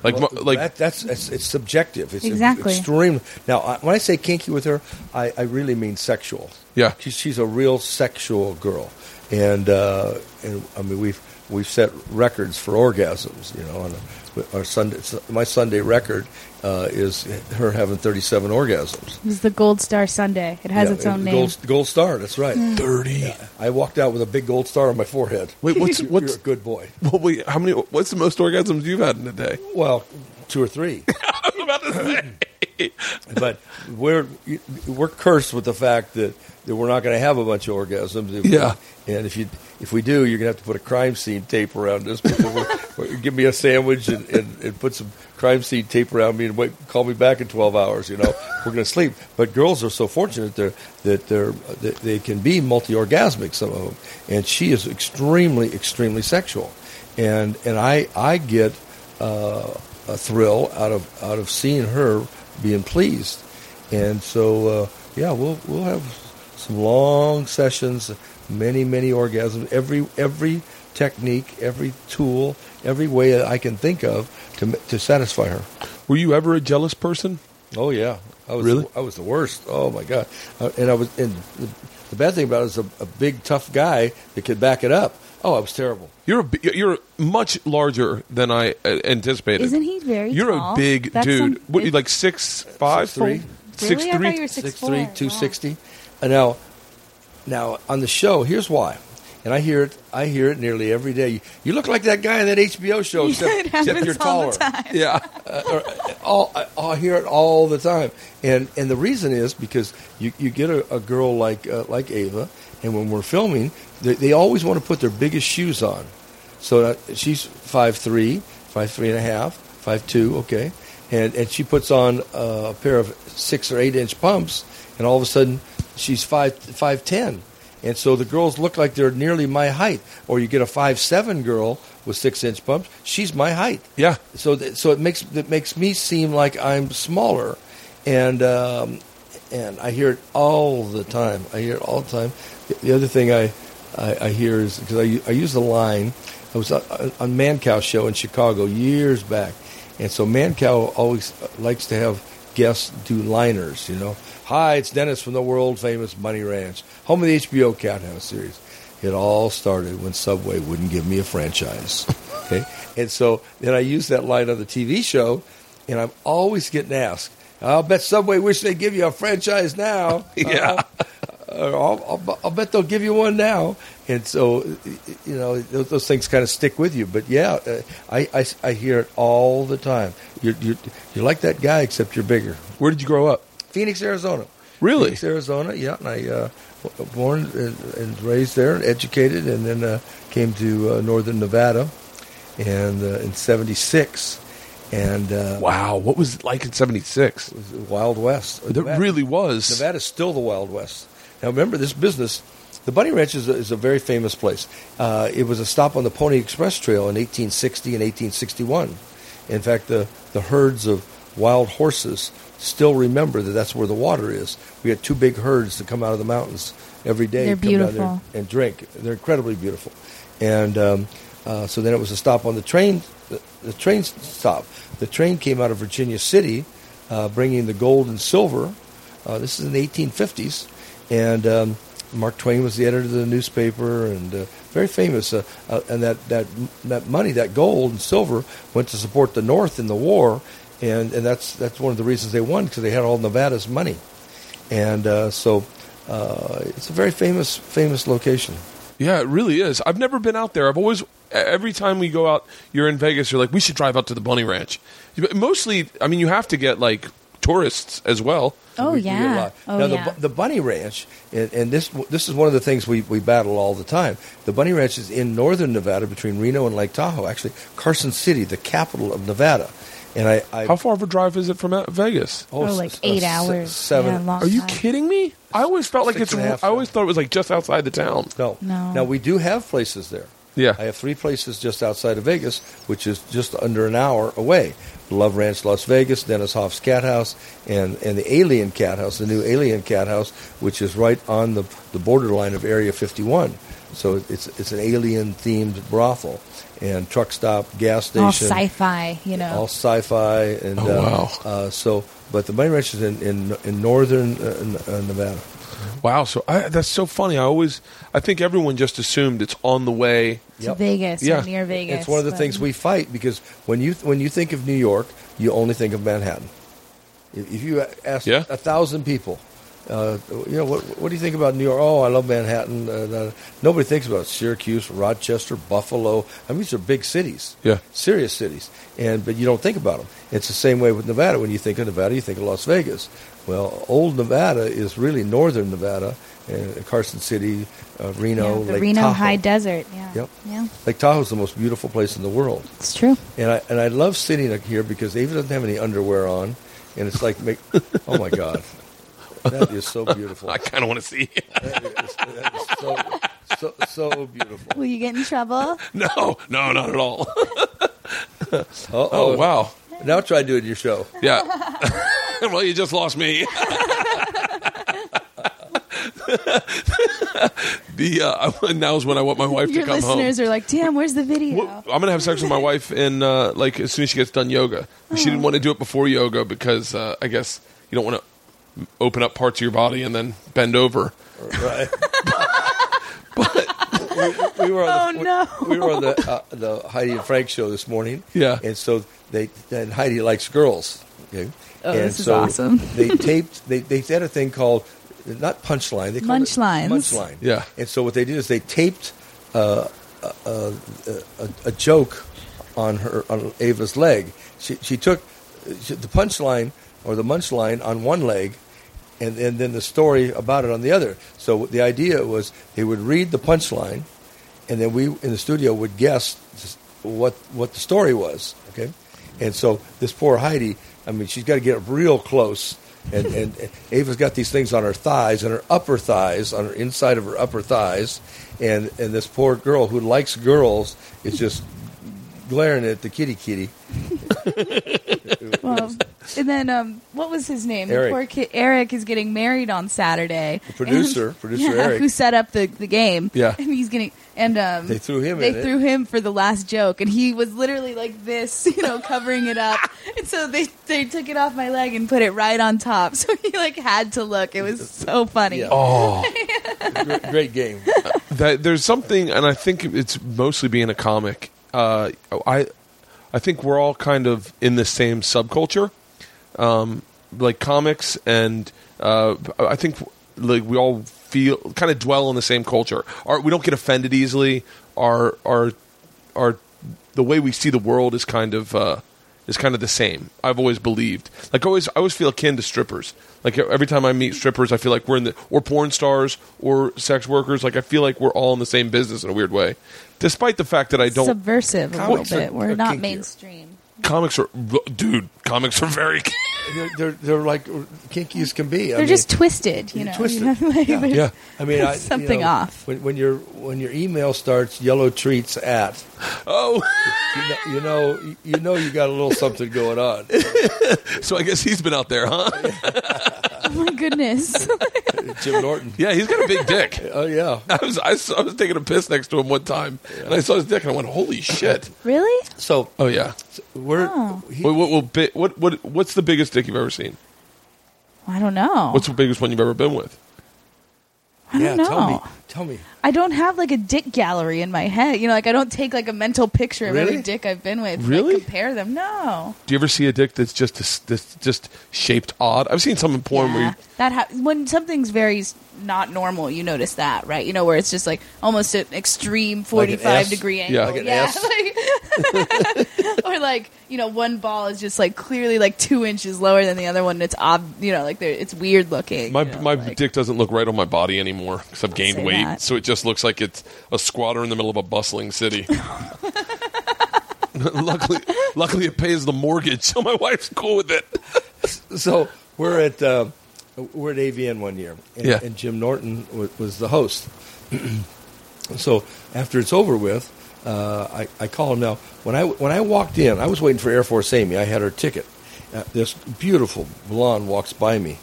Like
Well,
like
that, that's it's, it's subjective. It's
Exactly.
extreme. Now, I, when I say kinky with her, I, I really mean sexual.
Yeah.
she's, she's a real sexual girl, and uh, and I mean we've we've set records for orgasms. You know, on a, our Sunday, my Sunday record uh, is her having 37 orgasms.
This is the Gold Star Sunday. It has
Yeah,
its own
uh,
name.
Gold, gold star. That's right.
Thirty.
I walked out with a big gold star on my forehead.
Wait, what's
You're
what's
a good boy.
well, wait? How many? What's the most orgasms you've had in a day?
Well, two or three.
I was about to say.
but we're we're cursed with the fact that, that we're not going to have a bunch of orgasms. If-
Yeah.
and if you if we do, you're going to have to put a crime scene tape around us. Give me a sandwich and, and, and put some crime scene tape around me and wait, call me back in 12 hours. You know, we're going to sleep. But girls are so fortunate they're, that they're that they can be multi orgasmic. Some of them, and she is extremely extremely sexual, and and I I get. Uh, a thrill out of out of seeing her being pleased, and so uh, yeah, we'll we'll have some long sessions, many many orgasms, every every technique, every tool, every way that I can think of to to satisfy her.
Were you ever a jealous person?
Oh yeah, I was
Really?
I was the worst. Oh my god, uh, and I was and the, the bad thing about it is a, a big tough guy that could back it up. Oh, I was terrible.
You're a, you're much larger than I uh, anticipated.
Isn't he very tall?
You're
tall?
a big
That's
dude.
some-
what, you like six five,
Six three.
Really?
six three?
you were six,
six
four.
three, two sixty. And now, now on the show, here's why. And I hear it. I hear it nearly every day. You, you look like that guy in that HBO show, except, except you're
all
taller.
the time.
Yeah.
Uh, or, all, I, I hear it all the time. And and the reason is because you, you get a, a girl like uh, like Ava, and when we're filming, they, they always want to put their biggest shoes on. So that she's five three, five three and a half, five two, okay, and and she puts on uh, a pair of six or eight inch pumps, and all of a sudden she's five five ten, and so the girls look like they're nearly my height. Or you get a five seven girl with six inch pumps, she's my height.
Yeah.
So th- so it makes it makes me seem like I'm smaller, and um, and I hear it all the time. I hear it all the time. The, the other thing I I, I hear is because I I use the line. I was on, on Mancow show in Chicago years back, and so Mancow always likes to have guests do liners. You know, hi, it's Dennis from the world famous Bunny Ranch, home of the HBO Cathouse series. It all started when Subway wouldn't give me a franchise. Okay, and so then I used that line on the TV show, and I'm always getting asked. I'll bet Subway wish they'd give you a franchise now.
Yeah.
Uh, I'll, I'll, I'll bet they'll give you one now. And so, you know, those, those things kind of stick with you. But yeah, uh, I, I, I hear it all the time. You're, you're, you're like that guy, except you're bigger.
Where did you grow up?
Phoenix, Arizona.
Really?
Phoenix, Arizona. Yeah, and I uh, born and, and raised there, and educated, and then uh, came to uh, northern Nevada, and uh, in '76, and uh,
Wow. What was it like in '76?
it was the Wild West.
It
Nevada-
really was.
Nevada's still the Wild West. Now remember, this business, the Bunny Ranch is a, is a very famous place. Uh, it was a stop on the Pony Express Trail in 1860 and 1861. In fact, the, the herds of wild horses still remember that that's where the water is. We had two big herds that come out of the mountains every day.
They're
come down there
beautiful.
and drink. They're incredibly beautiful. And um, uh, so then it was a stop on the train, the, the train stop. The train came out of Virginia City, uh, bringing the gold and silver. Uh, this is in the 1850s, and um, Mark Twain was the editor of the newspaper, and uh, very famous. Uh, uh, and that, that that money, that gold and silver, went to support the North in the war, and, and that's that's one of the reasons they won because they had all Nevada's money, and uh, so uh, it's a very famous famous location.
Yeah, it really is. I've never been out there. I've always every time we go out, you're in Vegas. You're like, we should drive out to the Bunny Ranch. Mostly, I mean, you have to get like tourists as well.
Oh
We- we get a
yeah.
lot.
Oh
now
yeah.
the, bu- the Bunny Ranch, and, and this this is one of the things we, we battle all the time. The Bunny Ranch is in northern Nevada, between Reno and Lake Tahoe. Actually, Carson City, the capital of Nevada. And I, I
How far of a drive is it from uh, Vegas?
Oh,
s-
like
s-
eight
s-
hours.
seven.
Yeah, long
Are you
time.
kidding me? I always felt like
Six
it's.
and a half,
I always
seven.
thought it was like just outside the town.
No.
No.
Now we do have places there.
Yeah.
I have three places just outside of Vegas, which is just under an hour away. Love Ranch, Las Vegas, Dennis Hof's Cat House, and, and the Alien Cat House, the new Alien Cat House, which is right on the, the borderline of Area 51. So it's it's an alien themed brothel and truck stop, gas station,
all sci-fi, you know.
all sci-fi, and
Oh,
uh,
wow.
uh, so. But the Bunny Ranch is in in, in northern uh, uh, Nevada.
Wow, so I, that's so funny. I always, I think everyone just assumed it's on the way.
to
Yep.
Vegas
Yeah.
or near Vegas.
It's one of the
but-
things we fight because when you when you think of New York, you only think of Manhattan. If if you ask
Yeah.
a thousand people, uh, you know, what, what do you think about New York? Oh, I love Manhattan. Uh, uh, nobody thinks about Syracuse, Rochester, Buffalo. I mean, these are big cities,
Yeah.
serious cities, and but you don't think about them. It's the same way with Nevada. When you think of Nevada, you think of Las Vegas. Well, old Nevada is really northern Nevada, uh, Carson City, uh, Reno,
yeah, the
Lake
Reno
Tahoe.
High Desert. Yeah.
Yep.
Yeah,
Lake Tahoe is the most beautiful place in the world.
it's true.
And I and I love sitting here because Ava doesn't have any underwear on, and it's like, make, oh my god, that is so beautiful.
I kind of want to see.
That is, that is so, so so beautiful.
Will you get in trouble?
no, no, not at all.
Uh-oh.
Oh wow,
Now try doing your show.
yeah. well, you just lost me. the uh, now's when I want my wife
Your
to come home.
listeners are like, "Damn, where's the video?"
Well, I'm gonna have sex with my wife in uh, like as soon as she gets done yoga. She didn't want to do it before yoga because uh, I guess you don't want to open up parts of your body and then bend over.
Right. we, we were on the,
Oh, no.
we, we were on the uh, the Heidi and Frank show this morning.
Yeah.
and so they and Heidi likes girls. Okay,
Oh,
and
this is
so
awesome.
they taped. They they had a thing called not punchline. They called
Munchlines.
it munchline.
Yeah.
and so what they did is they taped uh, a, a, a, a joke on her on Ava's leg. She she took she, the punchline or the munchline on one leg, and, and then the story about it on the other. So the idea was they would read the punchline, and then we in the studio would guess what what the story was. Okay, and so this poor Heidi, I mean, she's got to get up real close. And, and, and Ava's got these things on her thighs and her upper thighs, on her inside of her upper thighs, and and this poor girl who likes girls is just glaring at the kitty kitty.
Well, and then um, what was his name?
Eric.
The poor kid Eric is getting married on Saturday.
The producer,
And-
producer
yeah,
Eric.
who set up the, the game.
Yeah.
and he's getting and um,
They threw him
They
in it.
threw him for the last joke, and he was literally like this, you know, covering it up. And so they they took it off my leg and put it right on top. So he like had to look. It was so funny.
Yeah.
Oh,
Great, great game.
that there's something, and I think it's mostly being a comic. Uh, I, I think we're all kind of in the same subculture, um, like comics, and uh, I think like we all feel kind of dwell in the same culture. Our, we don't get offended easily. Our our our the way we see the world is kind of uh, is kind of the same. I've always believed. Like always, I always feel akin to strippers. Like every time I meet strippers, I feel like we're in the or porn stars or sex workers. Like I feel like we're all in the same business in a weird way, despite the fact that I don't.
Subversive a little bit. We're
are
not
kinkier.
mainstream.
Comics are, dude. Comics are very.
They're, they're, they're like kinky as can be. I
They're
mean,
just twisted, you know.
twisted.
Like,
Yeah.
Yeah.
I mean, I, you
something
know,
off.
When, when your when your email starts yellow treats at,
Oh,
you know, you know you know you got a little something going on.
so I guess he's been out there, huh?
Oh my goodness.
Jim Norton.
Yeah, he's got a big dick.
Oh yeah.
I was I, saw, I was taking a piss next to him one time, and I saw his dick, and I went, "Holy shit!"
really?
So
Oh yeah.
we're
Oh.
he-
What, what, what, what, what, what's the biggest dick you've ever seen?
I don't know.
What's the biggest one you've ever been with?
I
yeah.
don't know.
Tell me. Tell me.
I don't have like a dick gallery in my head. You know, like I don't take like a mental picture of
Really?
every dick I've been with.
Really?
Like, compare them. No.
Do you ever see a dick that's just a that's just shaped odd? I've seen some in porn where you,
that ha- when something's very not normal, you notice that, right? You know, where it's just like almost an extreme
Like an
forty-five
S?
degree
Yeah.
angle.
Like an
yeah,
S?
like- or like you know, one ball is just like clearly like two inches lower than the other one. And it's ob, you know, like it's weird looking.
my
you know,
my
like-
dick doesn't look right on my body anymore because I've gained weight,
that.
so it just looks like it's a squatter in the middle of a bustling city. luckily, luckily it pays the mortgage, so my wife's cool with it.
So we're at uh, we're at AVN one year, and,
Yeah.
and Jim Norton was, was the host. so after it's over with, uh, I, I call him now. When I when I walked in, I was waiting for Air Force Amy. I had her ticket. Uh, this beautiful blonde walks by me,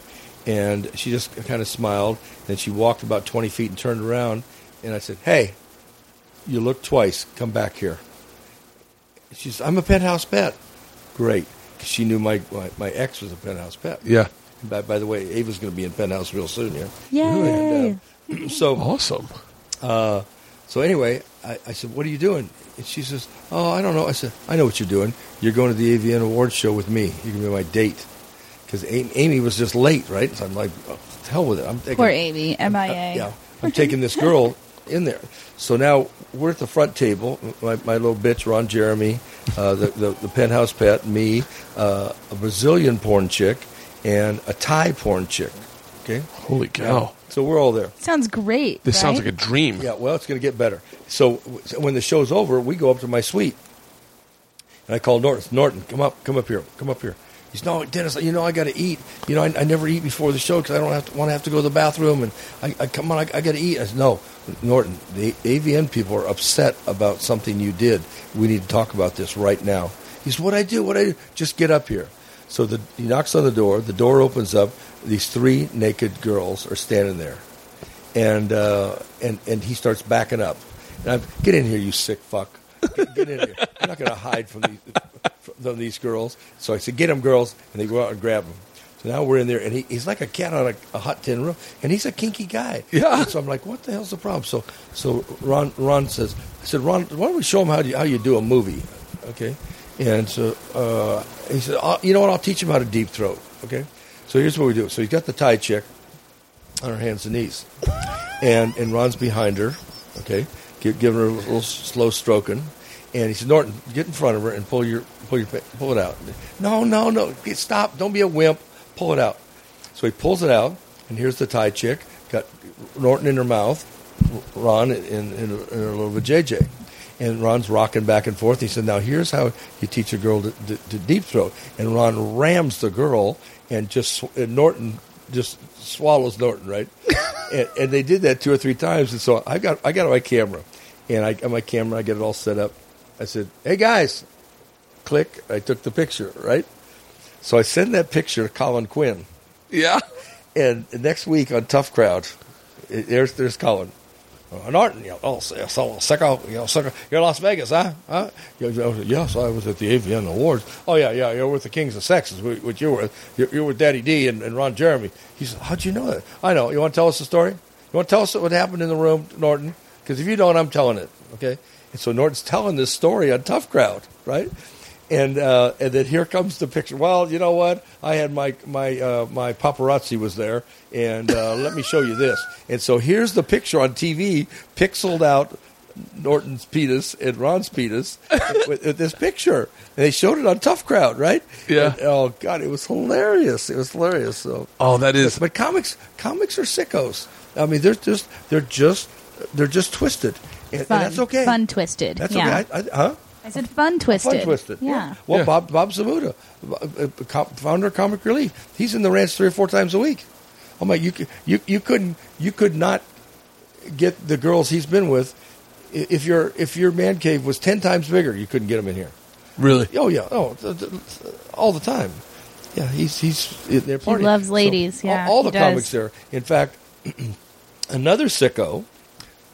and she just kind of smiled. Then she walked about twenty feet and turned around, and I said, "Hey, you look twice. Come back here." She's, "I'm a penthouse pet." Great, she knew my, my my ex was a penthouse pet.
Yeah,
By, by the way, Ava's going to be in Penthouse real soon. Yeah.
Yay!
And, uh, so
Awesome.
uh, so anyway, I, I said, "What are you doing?" And she says, "Oh, I don't know." I said, "I know what you're doing. You're going to the AVN Awards show with me. You're going to be my date." Because Amy was just late, right? So I'm like, oh, "To hell with it." I'm taking,
Poor Amy, MIA.
yeah, I'm taking this girl in there. So now we're at the front table. My, my little bitch, Ron Jeremy, uh, the, the the penthouse pet, me, uh, a Brazilian porn chick, and a Thai porn chick. Okay.
Holy cow.
So we're all there.
Sounds great.
This sounds
right?
like a dream.
Yeah, well, it's going to get better. So, so when the show's over, we go up to my suite, and I call Norton. Norton, come up, come up here, come up here. He's no, Dennis. You know I got to eat. You know I, I never eat before the show because I don't have to want to have to go to the bathroom. And I, I come on, I, I got to eat. I said, no, Norton. The AVN people are upset about something you did. We need to talk about this right now. He said, what I do? What I do? Just get up here. So the, he knocks on the door. The door opens up. These three naked girls are standing there and uh, and and he starts backing up. And I'm, get in here, you sick fuck. Get, get in here. I'm not going to hide from these from these girls. So I said, get them, girls, and they go out and grab them. So now we're in there, and he, he's like a cat on a, a hot tin roof, and he's a kinky guy.
Yeah.
So I'm like, what the hell's the problem? So so Ron Ron says, I said, Ron, why don't we show him how you, how you do a movie, okay? And so uh, he said, "Uh, you know what? I'll teach him how to deep throat, okay? So here's what we do. So he's got the Thai chick on her hands and knees, and and Ron's behind her, okay, give, giving her a little slow stroking, and he said, Norton, get in front of her and pull your pull your pull it out. No, no, no, stop! Don't be a wimp. Pull it out. So he pulls it out, and here's the Thai chick, got Norton in her mouth, Ron in, in, in, her, in her little JJ. And Ron's rocking back and forth. He said, "Now here's how you teach a girl to, to, to deep throat." And Ron rams the girl, and just and Norton just swallows Norton, right? and, and they did that two or three times. And so I got I got my camera, and I got my camera. I get it all set up. I said, "Hey guys," click. I took the picture, right? So I send that picture to Colin Quinn.
Yeah.
And next week on Tough Crowd, there's there's Colin. Uh, Norton, you know, oh, so, sicko, you know, sicko. You're in Las Vegas, huh? huh? You yes, I was at the AVN Awards. Oh yeah, yeah, you're with the Kings of Sexes, wh- which you were. You're, you're with Daddy D and, and Ron Jeremy. He said, "How'd you know that?" I know. You want to tell us the story? You want to tell us what happened in the room, Norton? Because if you don't, I'm telling it. Okay. And so Norton's telling this story on Tough Crowd, right? And uh, and then here comes the picture. Well, you know what? I had my my uh, my paparazzi was there, and uh, let me show you this. And so here's the picture on TV, pixeled out Norton's penis and Ron's penis with, with this picture. And they showed it on Tough Crowd, right?
Yeah.
And, oh God, it was hilarious. It was hilarious. So
Oh, that is.
but comics comics are sickos. I mean, they're just they're just they're just twisted, and, and that's okay.
Fun twisted.
That's
yeah.
okay. I, I, huh?
I said fun twisted.
Fun twisted.
Yeah.
Well,
Yeah.
Bob Bob Zmuda, uh, uh, co- founder of Comic Relief, he's in the ranch three or four times a week. I'm like, you you you couldn't you could not get the girls he's been with. If your if your man cave was ten times bigger, you couldn't get them in here.
Really?
Oh yeah, oh th- th- all the time. Yeah, he's he's they're partying.
loves ladies,
all-
yeah,
all,
he
the
does.
comics there. In fact, another sicko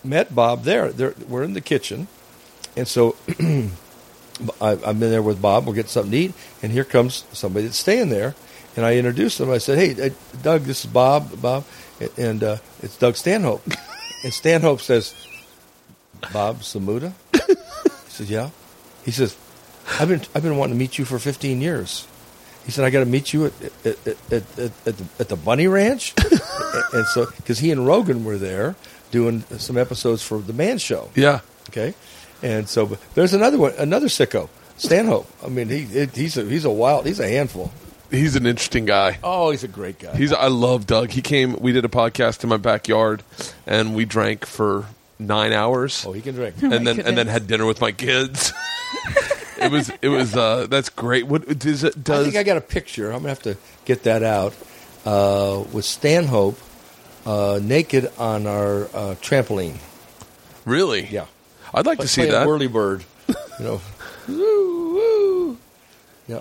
met Bob there. They're, we're in the kitchen, and so I, I've been there with Bob. We're getting something to eat, and here comes somebody that's staying there. And I introduced him. I said, "Hey, uh, Doug, this is Bob. Bob, and uh, it's Doug Stanhope." and Stanhope says, "Bob Zmuda." he says, "Yeah." He says, "I've been I've been wanting to meet you for 15 years." He said, "I got to meet you at at, at, at, at, the, at the Bunny Ranch," and, and so because he and Rogan were there doing some episodes for the Man Show.
Yeah.
Okay, and so but there's another one, another sicko, Stanhope. I mean, he it, he's a he's a wild, he's a handful.
He's an interesting guy.
Oh, he's a great guy.
He's. I love Doug. He came. We did a podcast in my backyard, and we drank for nine hours,
oh, he can drink.
my
and then and then had dinner with my kids. it was. It was. Uh, that's great. What does it?
I
Does
think I got a picture. I'm gonna have to get that out uh, with Stanhope uh, naked on our uh, trampoline.
really?
Yeah,
I'd like to see that.
whirly bird. You know, woo, woo. Yeah.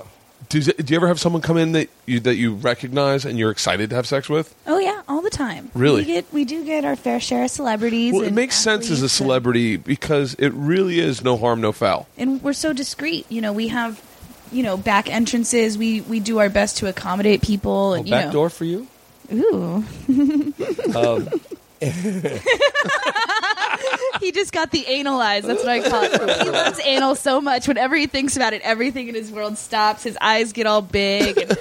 Does it- do you ever have someone come in that you that you recognize and you're excited to have sex with?
Oh yeah, all the time.
Really?
We get we do get our fair share of celebrities.
Well, it
and
makes sense as a
athletes and-
celebrity because it really is no harm, no foul.
and we're so discreet. You know, we have you know, back entrances. We we do our best to accommodate people.
Oh,
And you
back
know,
door for you?
Ooh.
Um,
he just got the anal eyes. That's what I call it. He loves anal so much. Whenever he thinks about it, everything in his world stops. His eyes get all big. And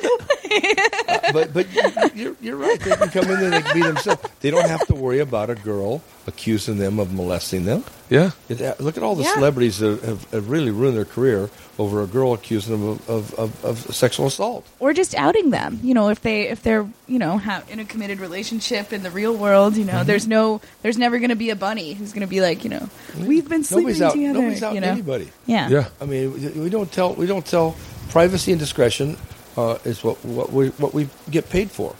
but but you- you're, you're right. They can come in and they can be themselves. They don't have to worry about a girl accusing them of molesting them.
Yeah.
It, uh, look at all the
Yeah.
celebrities that have, have really ruined their career over a girl accusing them of, of, of, of sexual assault.
or just outing them. You know, if they if they're you know ha in a committed relationship in the real world, you know,
Mm-hmm.
there's no there's never going to be a bunny who's going to be like, you know, we've been sleeping
Nobody's out.
together.
Nobody's out
you
to
know?
anybody.
Yeah.
Yeah.
I mean, we- we don't tell. We don't tell. Privacy and discretion uh, is what what we what we get paid for.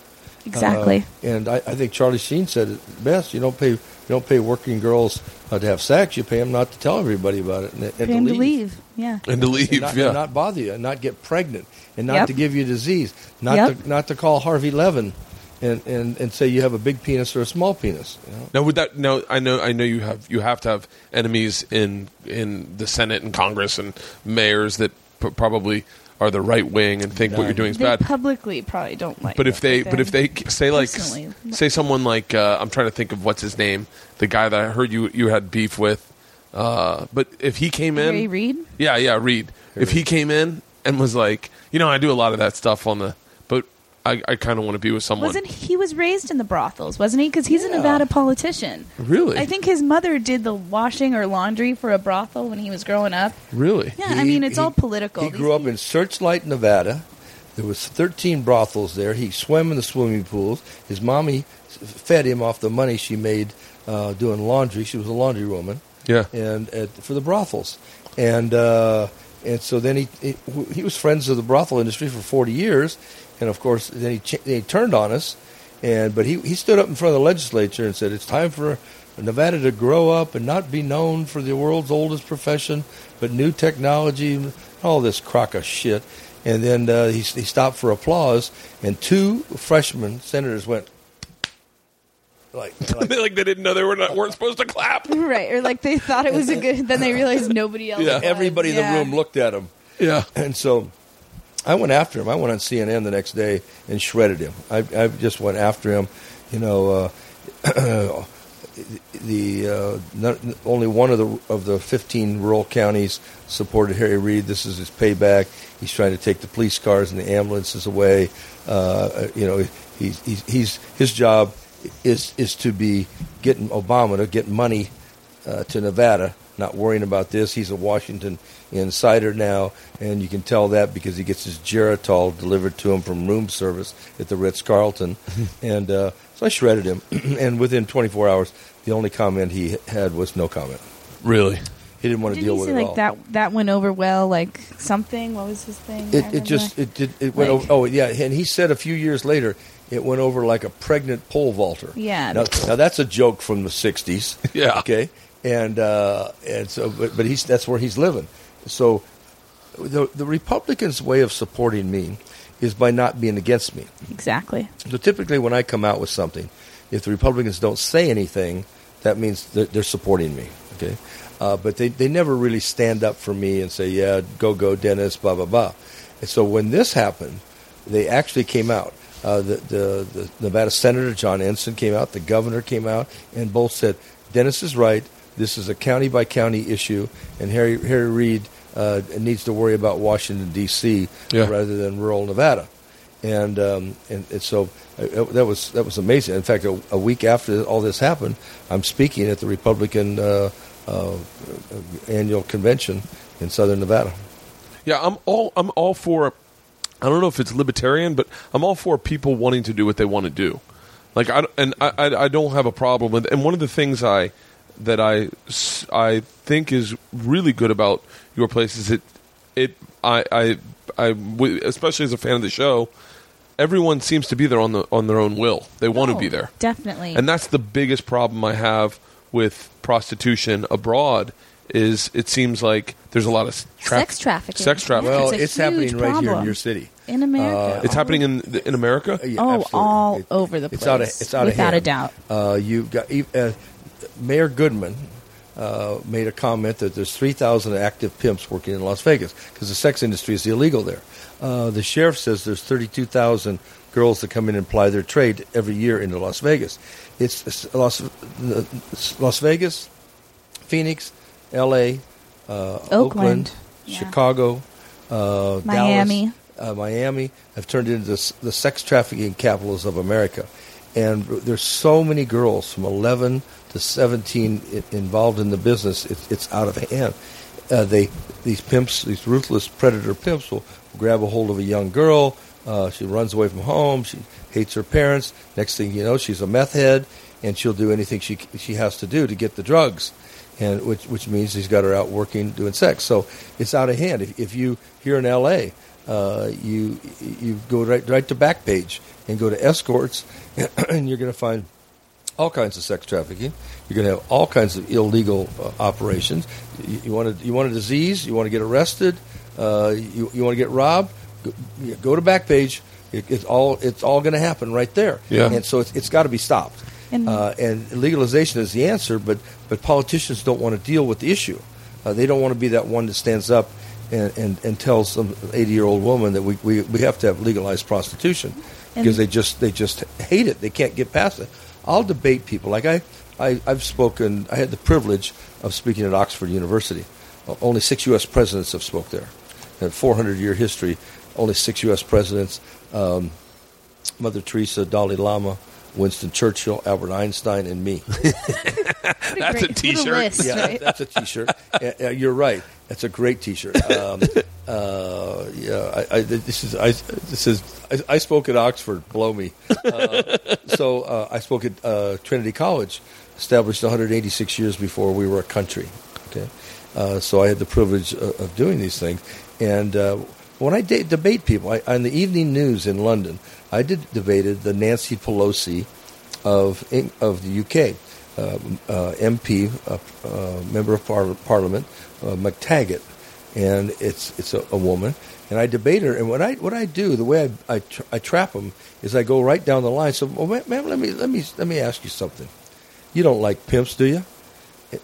Exactly.
Uh, and I, I think Charlie Sheen said it best. You don't pay you don't pay working girls uh, to have sex. You pay them not to tell everybody about it and, and
Pay him to leave. Yeah.
And to leave,
And not,
yeah.
and not bother you, and not get pregnant, and not
Yep.
to give you disease, not
Yep.
to not to call Harvey Levin, and, and, and say you have a big penis or a small penis. You know?
Now, would that? No, I know. I know you have. You have to have enemies in in the Senate and Congress and mayors that p- probably are the right wing and think what you're doing is
They
bad.
publicly probably don't like.
But if they, but if they say like,
personally-
say someone like, uh, I'm trying to think of what's his name, the guy that I heard you you had beef with. Uh, but if he came in,
Harry Reid?
yeah, yeah, Reid. If he came in and was like, you know, I do a lot of that stuff on the, but I, I kind of want to be with someone.
Wasn't he was raised in the brothels, wasn't he? Because he's a
Yeah.
Nevada politician.
Really?
I think his mother did the washing or laundry for a brothel when he was growing up.
really?
Yeah, I
He-
mean it's
he-
all political.
He
These
grew up in Searchlight, Nevada. There was 13 brothels there. He swam in the swimming pools. His mommy s- fed him off the money she made uh, doing laundry. She was a laundry woman.
Yeah.
and at, for the brothels, and uh, and so then he, he he was friends of the brothel industry for forty years, and of course then he he turned on us, and but he he stood up in front of the legislature and said it's time for Nevada to grow up and not be known for the world's oldest profession, but new technology, all this crock of shit, and then uh, he he stopped for applause, and two freshmen senators went. Like, like
like they didn't know they were not weren't supposed to clap.
right, or like they thought it was a good. Then they realized nobody else.
Yeah.
was.
everybody in the room looked at him.
Yeah.
And so I went after him. I went on CNN the next day and shredded him. I, I just went after him. You know, uh, the uh, not, only one of the of the 15 rural counties supported Harry Reid. This is his payback. He's trying to take the police cars and the ambulances away. Uh, you know, he's, he's, he's his job is is to be getting Obama to get money uh, to Nevada, not worrying about this. He's a Washington insider now, and you can tell that because he gets his Geritol delivered to him from room service at the Ritz Carlton. and uh, so I shredded him, and within 24 hours, the only comment he had was no comment.
Really?
He didn't want to
Did
deal
he
with
say
it
like
all.
that? That went over well. Like something. What was his thing?
It, it just it did it went
Like-
over. Oh yeah, and he said a few years later it went over like a pregnant pole vaulter.
Yeah.
Now, now that's a joke from the '60s.
Yeah.
Okay. And uh, and so, but, but he's that's where he's living. So, the the Republicans' way of supporting me is by not being against me.
exactly.
So typically, when I come out with something, if the Republicans don't say anything, that means that they're supporting me. Okay, uh, but they they never really stand up for me and say, "Yeah, go go, Dennis," blah blah blah. And so when this happened, they actually came out. Uh, the, the the Nevada Senator John Ensign came out. The governor came out, and both said, "Dennis is right. This is a county by county issue, and Harry Harry Reid uh, needs to worry about Washington D.C.
Yeah.
rather than rural Nevada." and um, and, and so uh, that was that was amazing. In fact, a, a week after all this happened, I'm speaking at the Republican uh, uh, annual convention in Southern Nevada.
Yeah, I'm all I'm all for. I don't know if it's libertarian, but I'm all for people wanting to do what they want to do. Like I and I, I I don't have a problem with. And one of the things I that I I think is really good about your place is it it I I especially as a fan of the show, everyone seems to be there on the on their own will. They want to
Oh,
be there.
Definitely.
And that's the biggest problem I have with prostitution abroad is it seems like there's a lot of tra-
Sex trafficking.
Sex trafficking.
Well,
It's
it's, happening
huge
right here in your city.
in America.
it's happening in in America.
Yeah,
Oh,
absolutely.
all
It-
over the place.
It's out of
place,
it's out
without
of
a doubt.
Uh, you've got uh, Mayor Goodman uh, made a comment that there's 3,000 active pimps working in Las Vegas because the sex industry is illegal there. Uh, the sheriff says there's 32,000 girls that come in and ply their trade every year into Las Vegas. It's, it's Las, Las Vegas, Phoenix, L.A., uh, Oakland,
Yeah.
Chicago, uh,
Miami.
Dallas, uh, Miami have turned into the, the sex trafficking capitals of America. And there's so many girls from 11 to 17 i- involved in the business. It's, it's out of hand. Uh, they these pimps, these ruthless predator pimps, will grab a hold of a young girl. Uh, she runs away from home. She hates her parents. Next thing you know, she's a meth head, and she'll do anything she she has to do to get the drugs and which which means he's got her out working doing sex. So it's out of hand. If, if you here in L.A. Uh, you you go right right to Backpage and go to escorts, and you're going to find all kinds of sex trafficking. You're going to have all kinds of illegal uh, operations. You, you want to you want a disease. You want to get arrested. Uh, you you want to get robbed. Go, go to Backpage. It, it's all it's all going to happen right there.
Yeah.
And so it's, it's got to be stopped.
And-
uh, and legalization is the answer, but but politicians don't want to deal with the issue. Uh, they don't want to be that one that stands up and, and, and tells some 80 year old woman that we, we, we have to have legalized prostitution because they just they just hate it. They can't get past it. I'll debate people. Like I, I I've spoken. I had the privilege of speaking at Oxford University. Uh, Only six U.S. presidents have spoke there. In 400 year history, only six U.S. presidents. Um, Mother Teresa, Dalai Lama, Winston Churchill, Albert Einstein, and me.
That's a
great- what
t-shirt.
list,
yeah,
right?
that's a T-shirt. Yeah, yeah, you're right. That's a great T-shirt. Um, uh, yeah, I, I, this is I, this is I, I spoke at Oxford. Blow me. Uh, so uh, I spoke at uh, Trinity College, established 186 years before we were a country. Okay, uh, so I had the privilege of, of doing these things, and uh, when I de- debate people I, on the evening news in London, I did debated the Nancy Pelosi of of the UK, uh, uh, MP, uh, uh, member of par- Parliament, uh, MacTaggart, and it's it's a, a woman, and I debate her. And what I what I do, the way I I, tra- I trap them is I go right down the line. So, well, ma'am, let me let me let me ask you something. You don't like pimps, do you?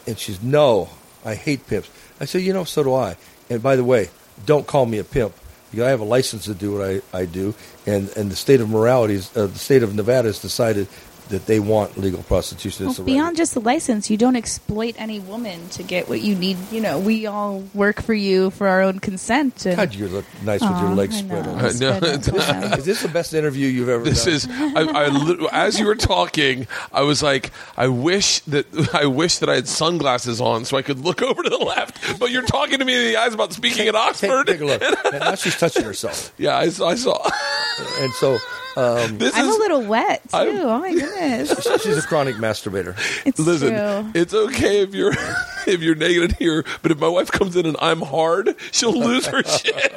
And she's no, I hate pimps. I say, you know, so do I. And by the way, don't call me a pimp. Because I have a license to do what I, I do, and, and the state of morality, is, uh, the state of Nevada has decided that they want legal prostitution.
Well,
It's right-
beyond just the license, you don't exploit any woman to get what you need. You know, we all work for you for our own consent. And,
God, you look nice with your legs spread.
know.
out.
Uh,
Spread
no,
out to them.
Is this the best interview you've ever
This
done?
is I, I as you were talking, I was like, I wish that I wish that I had sunglasses on so I could look over to the left. But you're talking to me in the eyes about speaking at Oxford.
take a look. Now she's touching herself,
Yeah, I, I saw.
and so um,
This
I'm
is
a little wet too.
I'm-
oh my goodness,
she's a chronic masturbator.
it's
Listen,
true.
it's okay if you're if you're naked here, but if my wife comes in and I'm hard, she'll lose her shit.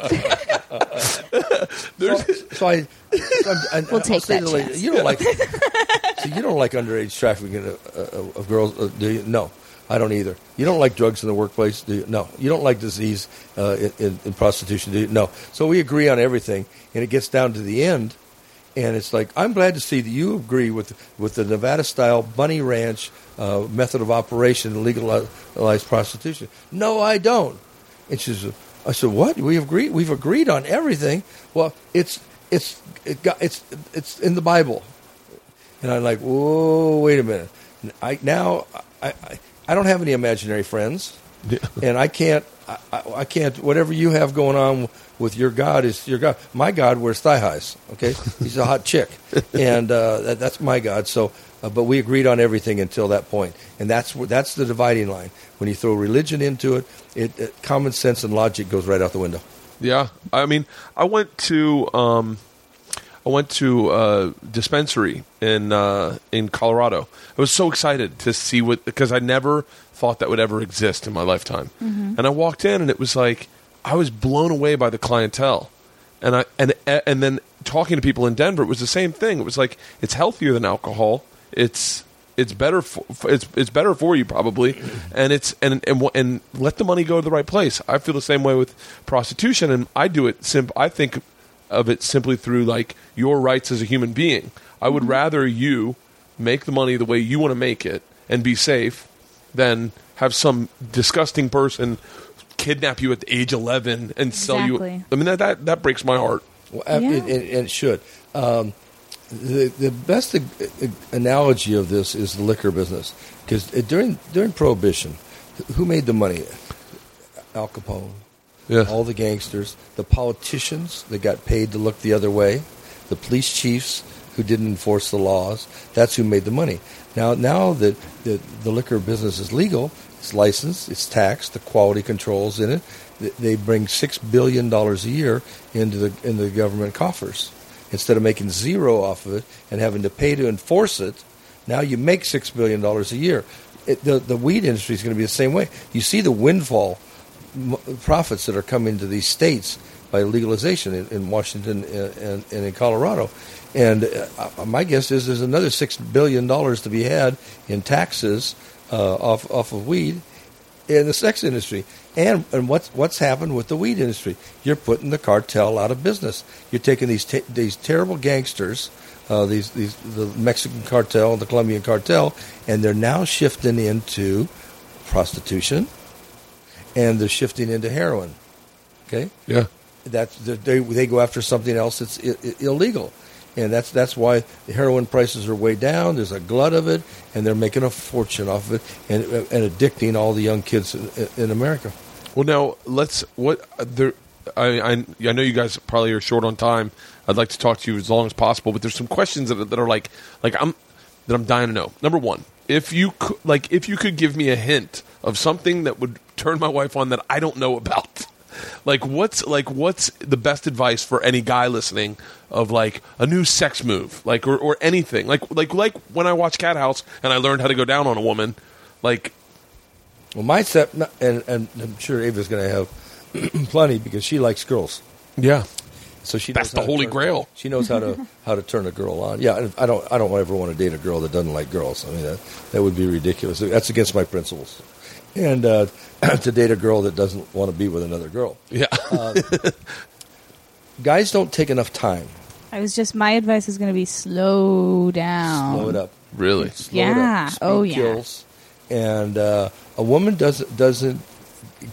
There's,
So I, so I'm, and
We'll
I'll
take
say
that
to the lady,
chance.
You don't like, so you don't like underage trafficking of, of, of girls, uh, do you? No, I don't either. You don't like drugs in the workplace, do you? No. You don't like disease uh, in, in, in prostitution, do you? No. So we agree on everything, and it gets down to the end, and it's like I'm glad to see that you agree with with the Nevada style bunny ranch uh, method of operation, legalized prostitution. No, I don't. And she says, I said, what? We agree. We've agreed on everything. Well, it's it's it got, it's it's in the Bible. And I'm like, whoa, wait a minute. I now I I, I don't have any imaginary friends, and I can't I, I can't whatever you have going on with your God is your God. My God wears thigh highs. Okay, he's a hot chick, and uh, that, that's my God. So. Uh, but we agreed on everything until that point, and that's that's the dividing line. When you throw religion into it, it, it common sense and logic goes right out the window.
yeah, I mean, I went to um, I went to a dispensary in uh, in Colorado. I was so excited to see what because I never thought that would ever exist in my lifetime. And I walked in and it was like I was blown away by the clientele. And I and and then talking to people in Denver, it was the same thing. It was like it's healthier than alcohol. It's it's better for it's it's better for you probably, and it's and and and let the money go to the right place. I feel the same way with prostitution, and I do it. Simp- I think of it simply through like your rights as a human being. I would mm-hmm. rather you make the money the way you want to make it and be safe than have some disgusting person kidnap you at age 11 and sell
Exactly.
you. I mean, that, that, that breaks my heart.
Well,
Yeah.
and, and it should. Um, the the best analogy of this is the liquor business because during during Prohibition, who made the money? Al Capone,
Yeah.
all the gangsters, the politicians that got paid to look the other way, the police chiefs who didn't enforce the laws. That's who made the money. Now, now that the, the liquor business is legal, it's licensed, it's taxed, the quality controls in it. They bring six billion dollars a year into the into the government coffers. Instead of making zero off of it and having to pay to enforce it, now you make six billion dollars a year. It, the the weed industry is going to be the same way. You see the windfall profits that are coming to these states by legalization in, in Washington and, and, and in Colorado. And uh, my guess is there's another six billion dollars to be had in taxes uh, off off of weed in the sex industry. And and what's what's happened with the weed industry? You're putting the cartel out of business. You're taking these te- these terrible gangsters, uh, these these the Mexican cartel, the Colombian cartel, and they're now shifting into prostitution, and they're shifting into heroin. Okay,
Yeah.
that's they they go after something else that's I- illegal, and that's that's why the heroin prices are way down. There's a glut of it, and they're making a fortune off of it, and and addicting all the young kids in, in America.
Well, now let's what there. I, I I know you guys probably are short on time. I'd like to talk to you as long as possible, but there's some questions that that are like like I'm that I'm dying to know. Number one, if you could, like if you could give me a hint of something that would turn my wife on that I don't know about. Like what's like what's the best advice for any guy listening of like a new sex move like or, or anything like like like when I watched Cathouse and I learned how to go down on a woman like
Well, my step, and and I'm sure Ava's going to have plenty because she likes girls.
yeah
So she
That's the holy
turn-
grail.
She knows how to how to turn a girl on. Yeah, I don't I don't ever want to date a girl that doesn't like girls. I mean that that would be ridiculous. That's against my principles. And uh, to date a girl that doesn't want to be with another girl.
yeah
Guys don't take enough time.
I was just my advice is going to be slow down.
Slow it up.
really
Slow it
Yeah.
up. Speed
Oh, yeah.
kills. And uh, a woman doesn't doesn't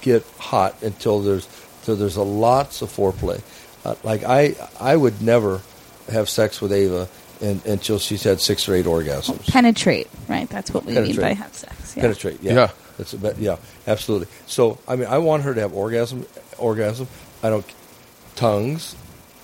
get hot until there's until there's a lots of foreplay. Uh, like I I would never have sex with Ava and, until she's had six or eight orgasms.
Penetrate, right? That's what we mean by have sex. Yeah.
Penetrate, yeah.
Yeah.
That's yeah, absolutely. So I mean, I want her to have orgasm. Orgasm. I don't tongues,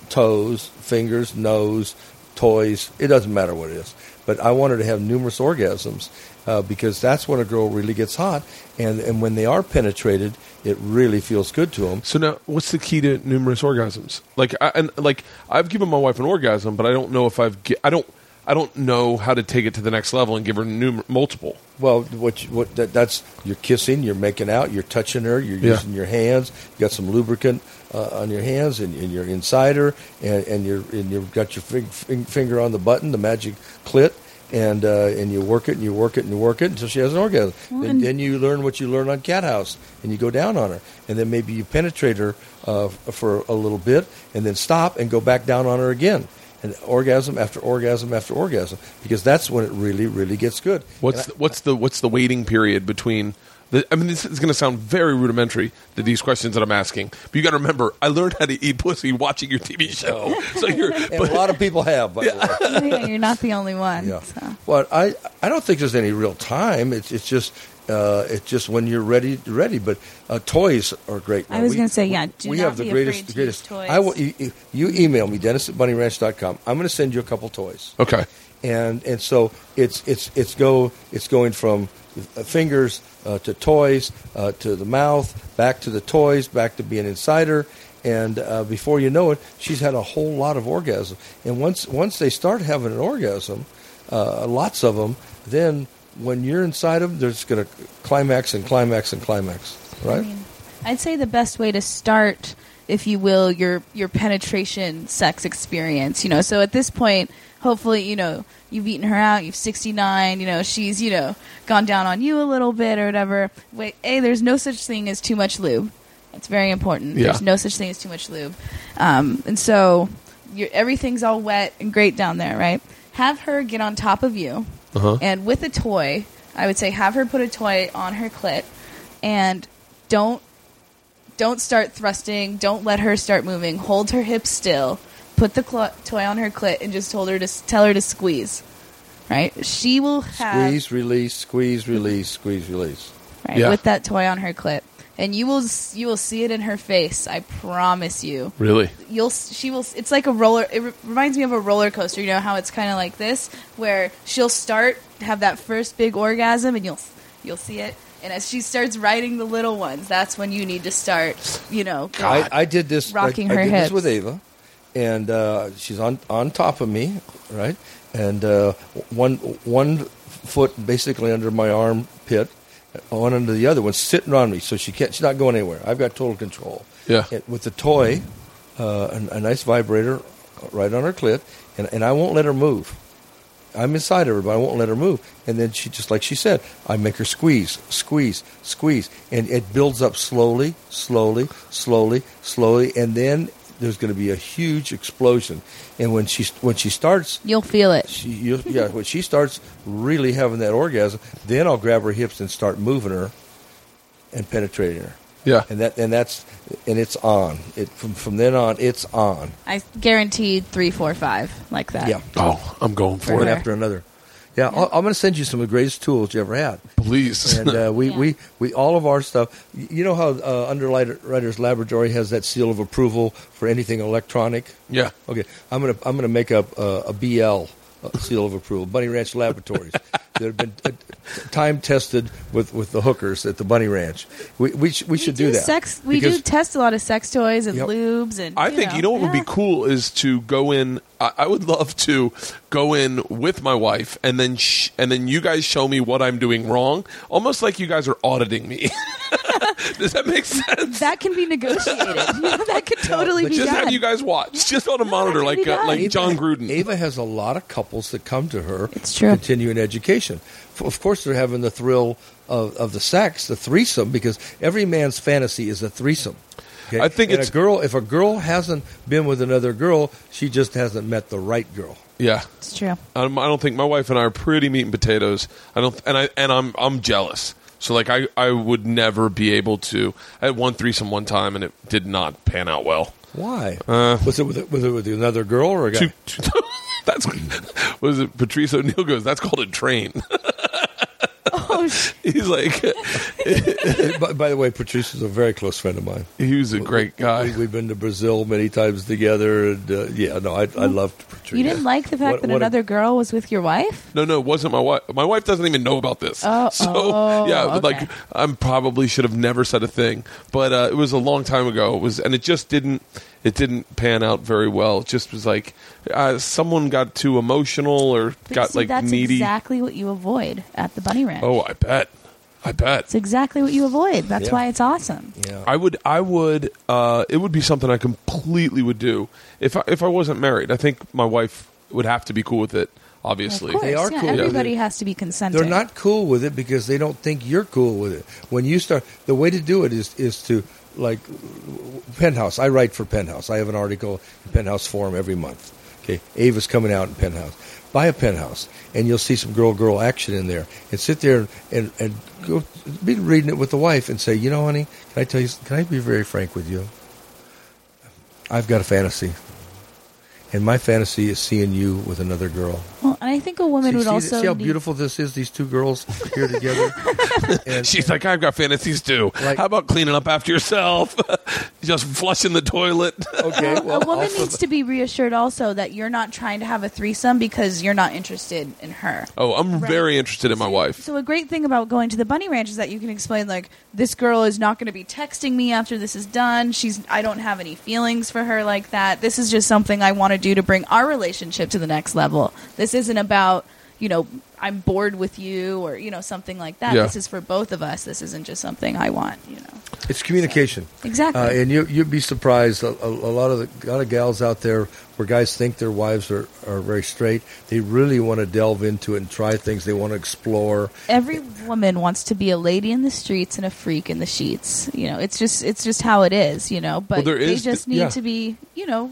toes, fingers, nose, toys. It doesn't matter what it is. But I want her to have numerous orgasms uh, because that's when a girl really gets hot, and and when they are penetrated, it really feels good to them.
So now, what's the key to numerous orgasms? Like, I, and like I've given my wife an orgasm, but I don't know if I've. I don't. I don't know how to take it to the next level and give her numer- multiple.
Well, what you, what that, that's you're kissing, you're making out, you're touching her, you're
Yeah.
using your hands. You got some lubricant uh, on your hands, and, and you're inside her, and, and you're and you've got your fing, fing, finger on the button, the magic clit, and uh, and you work it and you work it and you work it until she has an orgasm.
Well,
then,
and-
then you learn what you learn on Cathouse, and you go down on her, and then maybe you penetrate her uh, for a little bit, and then stop and go back down on her again. And orgasm after orgasm after orgasm, because that's when it really, really gets good.
What's
And
the, what's the what's the waiting period between? The, I mean, this is going to sound very rudimentary to these questions that I'm asking, but you got to remember, I learned how to eat pussy watching your TV show. So you're,
And
but,
a lot of people have, by the way.
Yeah, you're not the only one.
Yeah.
So.
Well, I I don't think there's any real time. It's it's just uh, it's just when you're ready ready. But uh, toys are great.
I was
We-
gonna say,
we-
yeah, do
we
not
have the
be
greatest the greatest.
toys.
I will. You, you email me Dennis at bunnyranch.com. I'm going to send you a couple toys
okay,
and and so it's it's it's go it's going from uh, fingers uh, to toys uh, to the mouth back to the toys back to being inside her and uh, before you know it she's had a whole lot of orgasm and once once they start having an orgasm uh, lots of them then when you're inside of them they're just going to climax and climax and climax right
I mean, I'd say the best way to start, if you will, your your penetration sex experience. You know, so at this point, hopefully, you know, you've eaten her out. You've sixty nine. You know, she's you know gone down on you a little bit or whatever. Wait, a there's no such thing as too much lube. It's very important.
Yeah.
There's no such thing as too much lube, um, and so you're, everything's all wet and great down there, right? Have her get on top of you
uh-huh.
and with a toy I would say have her put a toy on her clit, and don't don't start thrusting. Don't let her start moving. Hold her hips still. Put the cl- toy on her clit and just told her to tell her to squeeze. Right? She will have
Squeeze, release, squeeze, release, squeeze, release.
right,
Yeah.
with that toy on her clit, and you will you will see it in her face. I promise you.
Really?
You'll she will. It's like a roller. It re- reminds me of a roller coaster. You know how it's kind of like this, where she'll start have that first big orgasm, and you'll you'll see it. And as she starts riding the little ones, that's when you need to start. You know,
I, I did this.
Rocking
I, I
her
did
hips.
this with Ava, and uh, she's on on top of me, right? And uh, one one foot basically under my armpit, one under the other one, sitting on me, so she can't. She's not going anywhere. I've got total control.
Yeah.
And with the toy, uh, a, a nice vibrator right on her clit, and, and I won't let her move. I'm inside of her, but I won't let her move. And then she just like she said, I make her squeeze, squeeze, squeeze, and it builds up slowly, slowly, slowly, slowly, and then there's going to be a huge explosion. And when she when she starts,
you'll feel it.
she you, yeah, when she starts really having that orgasm, then I'll grab her hips and start moving her and penetrating her.
Yeah.
And that and that's and it's on. It from from then on, it's on.
I guaranteed three, four, five like that.
Yeah,
Oh, I'm going for
For
one
her.
it.
after another. Yeah, I'll, I'm going to send you some of the greatest tools you ever had.
Please.
and uh, we,
Yeah.
we, we all of our stuff. You know how uh, Underwriters Laboratory has that seal of approval for anything electronic.
yeah.
Okay, I'm gonna I'm gonna make up uh, a BL uh, seal of approval. Bunny Ranch Laboratories that have been uh, time tested with, with the hookers at the Bunny Ranch. We we, sh- we should do, that.
Sex. We do test a lot of sex toys and
Yep.
lubes and.
I think you know what would be cool is to go in. I, I would love to go in with my wife, and then sh- and then you guys show me what I'm doing wrong, almost like you guys are auditing me. Does that make sense?
That can be negotiated. that could totally
but
be
just
done.
have you guys watch, just on a monitor, like uh, like
Ava-
Jon Gruden.
Ava has a lot of couples that come to her.
It's true.
Continuing education. F- Of course, they're having the thrill of, of the sex, the threesome, because every man's fantasy is a threesome. Okay?
I think
and
it's-
a girl. If a girl hasn't been with another girl, she just hasn't met the right girl.
yeah,
It's true.
um, I don't think my wife and I are pretty meat and potatoes. I don't, and I and I'm I'm jealous. So like I I would never be able to. I had one threesome one time, and it did not pan out well.
Why?
Uh,
was it with was it with another girl or a guy?
Two- two- that's was it. Patrice O'Neal goes. That's called a train.
Oh, sh-
He's like,
by, by the way, Patrice is a very close friend of mine.
he was a great guy.
We, have been to Brazil many times together, and uh, yeah, no, I, I loved Patrice.
you didn't like the fact
What-
that
what a-
another girl was with your wife?
No, no, it wasn't my wife. My wife doesn't even know about this.
Oh,
so
oh,
yeah,
okay.
like I probably should have never said a thing. But uh, it was a long time ago. It was, and it just didn't. It didn't pan out very well. It just was like uh, someone got too emotional or
But
got
see,
like
that's
needy.
exactly what you avoid at the Bunny Ranch.
oh, I bet. I bet.
It's exactly what you avoid. That's
Yeah.
why it's awesome.
Yeah.
I would, I would, uh, it would be something I completely would do if I, if I wasn't married. I think my wife would have to be cool with it. Obviously,
Of
They are
yeah,
cool
Everybody
it.
has to be consenting.
They're not cool with it because they don't think you're cool with it. When you start, the way to do it is is to like Penthouse. I write for Penthouse. I have an article in Penthouse Forum every month. Okay, Ava's coming out in Penthouse. Buy a Penthouse, and you'll see some girl girl action in there. And sit there and and go be reading it with the wife and say, you know, honey, can I tell you? Can I be very frank with you? I've got a fantasy. And my fantasy is seeing you with another girl.
Well, and I think a woman
See,
would
see,
also
see how
need-
beautiful this is? These two girls here together. and,
She's like, I've got fantasies too.
Like-
How about cleaning up after yourself? Just flushing the toilet.
okay, well,
a woman
also-
needs to be reassured also that you're not trying to have a threesome because you're not interested in her.
Oh, I'm
Right.
very interested in my wife.
So a great thing about going to the bunny ranch is that you can explain like this girl is not going to be texting me after this is done. She's I don't have any feelings for her like that. This is just something I want to do to bring our relationship to the next level. This isn't about, you know, I'm bored with you or, you know, something like that.
Yeah.
This is for both of us. This isn't just something I want, you know.
it's communication.
Exactly.
Uh, and you, you'd be surprised. A, a, a lot of the, a lot of gals out there, where guys think their wives are, are very straight, they really want to delve into it and try things. They want to explore.
every woman wants to be a lady in the streets and a freak in the sheets. You know, it's just it's just how it is. You know, but
Well, there
they
is-
just need
yeah.
to be you know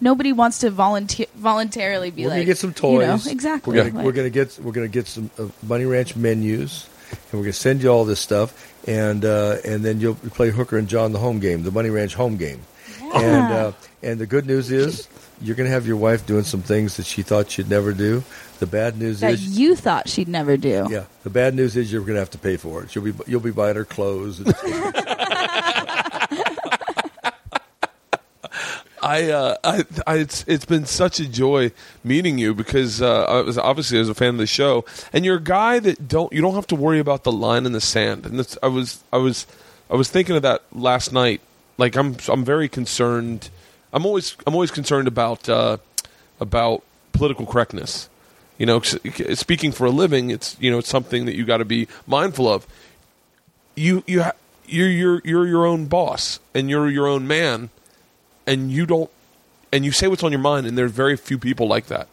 nobody wants to volunteer voluntarily be
We're
like
gonna get some
you know,
toys.
exactly.
We're gonna,
Like-
we're gonna get we're gonna get some uh, Bunny Ranch menus, and we're gonna send you all this stuff, and uh, and then you'll play Hooker and John the home game, the Bunny Ranch home game, yeah. and uh, and the good news is you're gonna have your wife doing some things that she thought she'd never do. The bad news
that
is.
you thought she'd never do.
yeah, the bad news is you're going to have to pay for it. You'll be you'll be buying her clothes. And,
I, uh, I, I, it's it's been such a joy meeting you because uh, I was obviously as a fan of the show, and you're a guy that don't you don't have to worry about the line in the sand. And I was I was I was thinking of that last night. Like I'm I'm very concerned. I'm always I'm always concerned about uh, about political correctness. You know, 'cause speaking for a living, it's you know it's something that you got to be mindful of. You you ha- you're you're you're your own boss and you're your own man and you don't and you say what's on your mind and there are very few people like that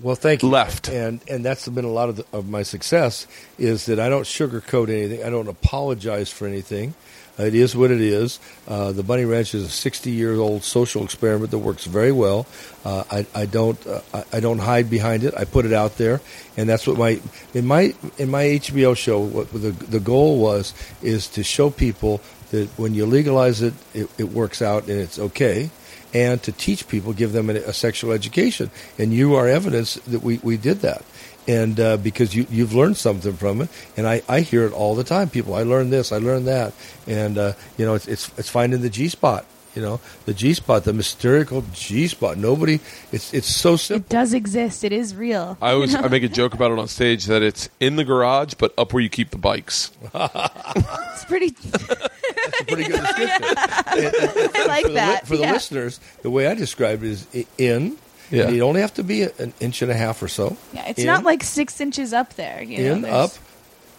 well, thank you.
Left.
and and that's been a lot of, the, of my success is that I don't sugarcoat anything. I don't apologize for anything. It is what it is. Uh, the Bunny Ranch is a 60 year old social experiment that works very well. Uh, I, I don't uh, I, I don't hide behind it. I put it out there, and that's what my in my in my HBO show. What the the goal was is to show people that when you legalize it, it, it works out and it's okay. And to teach people, give them a, a sexual education, and you are evidence that we, we did that and uh, because you you've learned something from it, and I, I hear it all the time. People, I learned this, I learned that, and uh, you know it's it's it's finding the G spot. You know the G spot, the mysterical G spot. Nobody, it's it's so simple.
It does exist. It is real.
i always i make a joke about it on stage that it's in the garage but up where you keep the bikes
It's pretty.
That's a pretty good description.
I like
for the, li-
that.
for the
yeah.
listeners, the way I describe it is in.
Yeah.
You only have to be an inch and a half or so.
Yeah, it's
in,
not like six inches up there. You know,
in
there's-
up,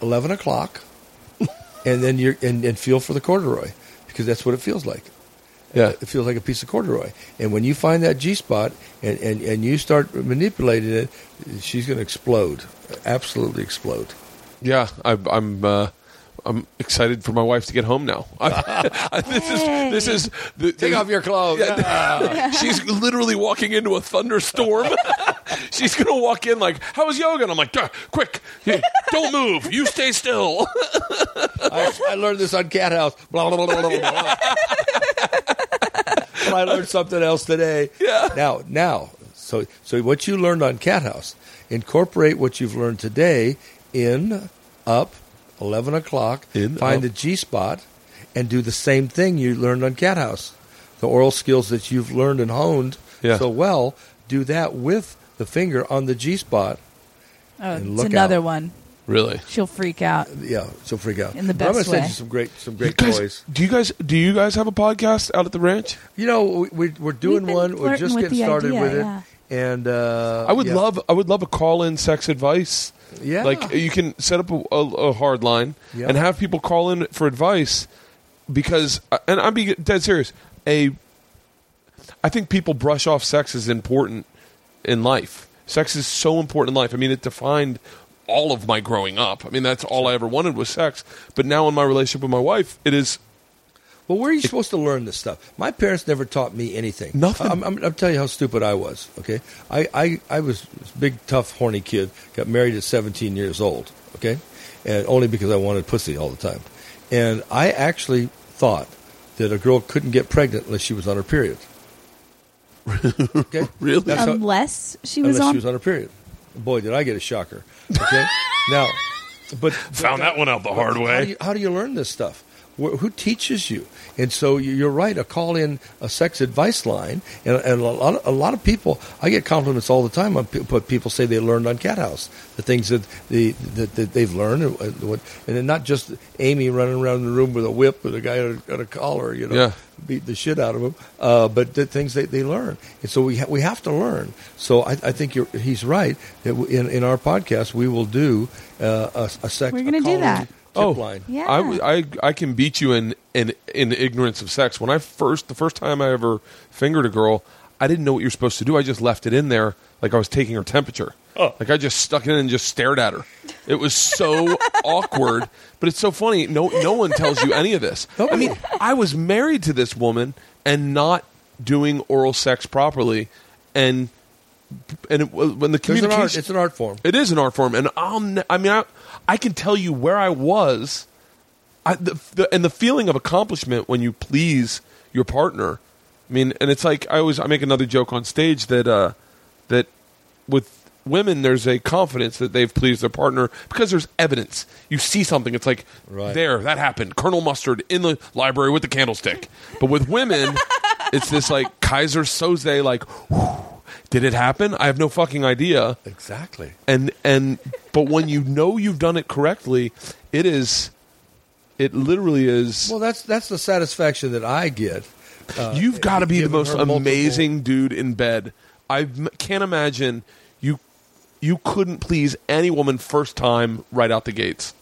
eleven o'clock, and then you're and, and feel for the corduroy because that's what it feels like.
Yeah
it feels like a piece of corduroy. And when you find that G spot and, and, and you start manipulating it, she's going to explode, absolutely explode.
yeah I, i'm uh I'm excited for my wife to get home now. I, this is this is the,
Take off your clothes.
Yeah, she's literally walking into a thunderstorm. she's gonna walk in like, "How was yoga?" And I'm like, "Duh, "Quick, don't move. You stay still."
I, I learned this on Cathouse. Blah blah blah blah blah. blah. But I learned something else today.
Yeah.
Now, now, so so what you learned on Cathouse, incorporate what you've learned today in up, eleven o'clock.
In,
find
up.
the G spot, and do the same thing you learned on Cathouse. The oral skills that you've learned and honed
Yeah.
so well, do that with the finger on the G spot.
Oh,
And
it's another
out.
one.
Really?
She'll freak out.
Yeah, she'll freak out.
In the
But I'm gonna send
way.
you some great some
You
great
guys,
toys.
do you guys do you guys have a podcast out at the ranch?
You know, we, we, we're doing
been
one. We're
flirting
just
with
getting
the
started
idea,
with it,
yeah.
and uh,
I would
yeah.
love I would love a call in sex advice.
Yeah.
Like you can set up a, a, a hard line
Yeah.
and have people call in for advice because and I'm being dead serious. A I think people brush off sex as important in life. Sex is so important in life. I mean, it defined all of my growing up. I mean, that's all I ever wanted was sex. But now in my relationship with my wife, it is
Well, where are you supposed to learn this stuff? My parents never taught me anything.
Nothing.
I'm, I'm, I'll tell you how stupid I was. Okay, I, I, I was this big, tough, horny kid. Got married at 17 years old. Okay, and only because I wanted pussy all the time. And I actually thought that a girl couldn't get pregnant unless she was on her period. Okay,
Really?
That's how-
Unless she was
unless
on.
she was on her period. Boy, did I get a shocker. Okay, now, but
Found that one out the hard
how
way.
do you, how do you learn this stuff? Wh- Who teaches you? And so you- you're right. A call in a sex advice line, and, and a lot of, a lot of people. I get compliments all the time on pe- what people say they learned on Cathouse. The things that the that, that they've learned, and, and what- and then not just Amy running around the room with a whip with a guy on a, on a collar, you know,
Yeah.
beat the shit out of him. Uh, but the things they, they learn, and so we ha- we have to learn. So I, I think you're, he's right that w- in in our podcast we will do uh, a, a sex.
We're gonna do
call-in
that.
Tip
Oh,
line.
Yeah.
I, w- I, I can beat you in, in in ignorance of sex. When I first the first time I ever fingered a girl, I didn't know what you're supposed to do. I just left it in there like I was taking her temperature.
Oh.
Like I just stuck it in and just stared at her. It was so awkward, but it's so funny. No no one tells you any of this. I mean, I was married to this woman and not doing oral sex properly, and and it, when the
There's an
communication
art. It's an art form.
it is an art form, and I'll. Ne- I mean, I, I can tell you where I was, I, the, the, and the feeling of accomplishment when you please your partner. I mean, and it's like I always I make another joke on stage that uh, that with women there's a confidence that they've pleased their partner because there's evidence. You see something, it's like
Right.
there that happened. Colonel Mustard in the library with the candlestick. But with women, it's this like Keyser Söze like. whew, did it happen? I have no fucking idea
Exactly.
and and but when you know you've done it correctly, it is it literally is
Well, that's that's the satisfaction that I get. Uh,
you've got to be the most
multiple-
amazing dude in bed. I can't imagine you you couldn't please any woman first time right out the gates.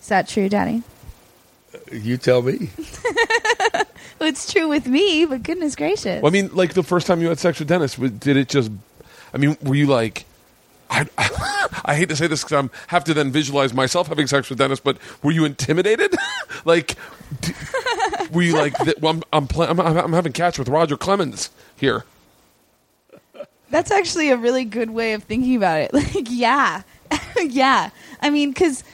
Is that true, Daddy?
You tell me.
Well, it's true with me, but goodness gracious.
Well, I mean, like the first time you had sex with Dennis, w- did it just? I mean, were you like? I, I hate to say this because I have to then visualize myself having sex with Dennis, but were you intimidated? like, d- were you like, th- well, I'm I'm, pla- I'm I'm having catch with Roger Clemens here?
That's actually a really good way of thinking about it. Like, yeah, yeah. I mean, because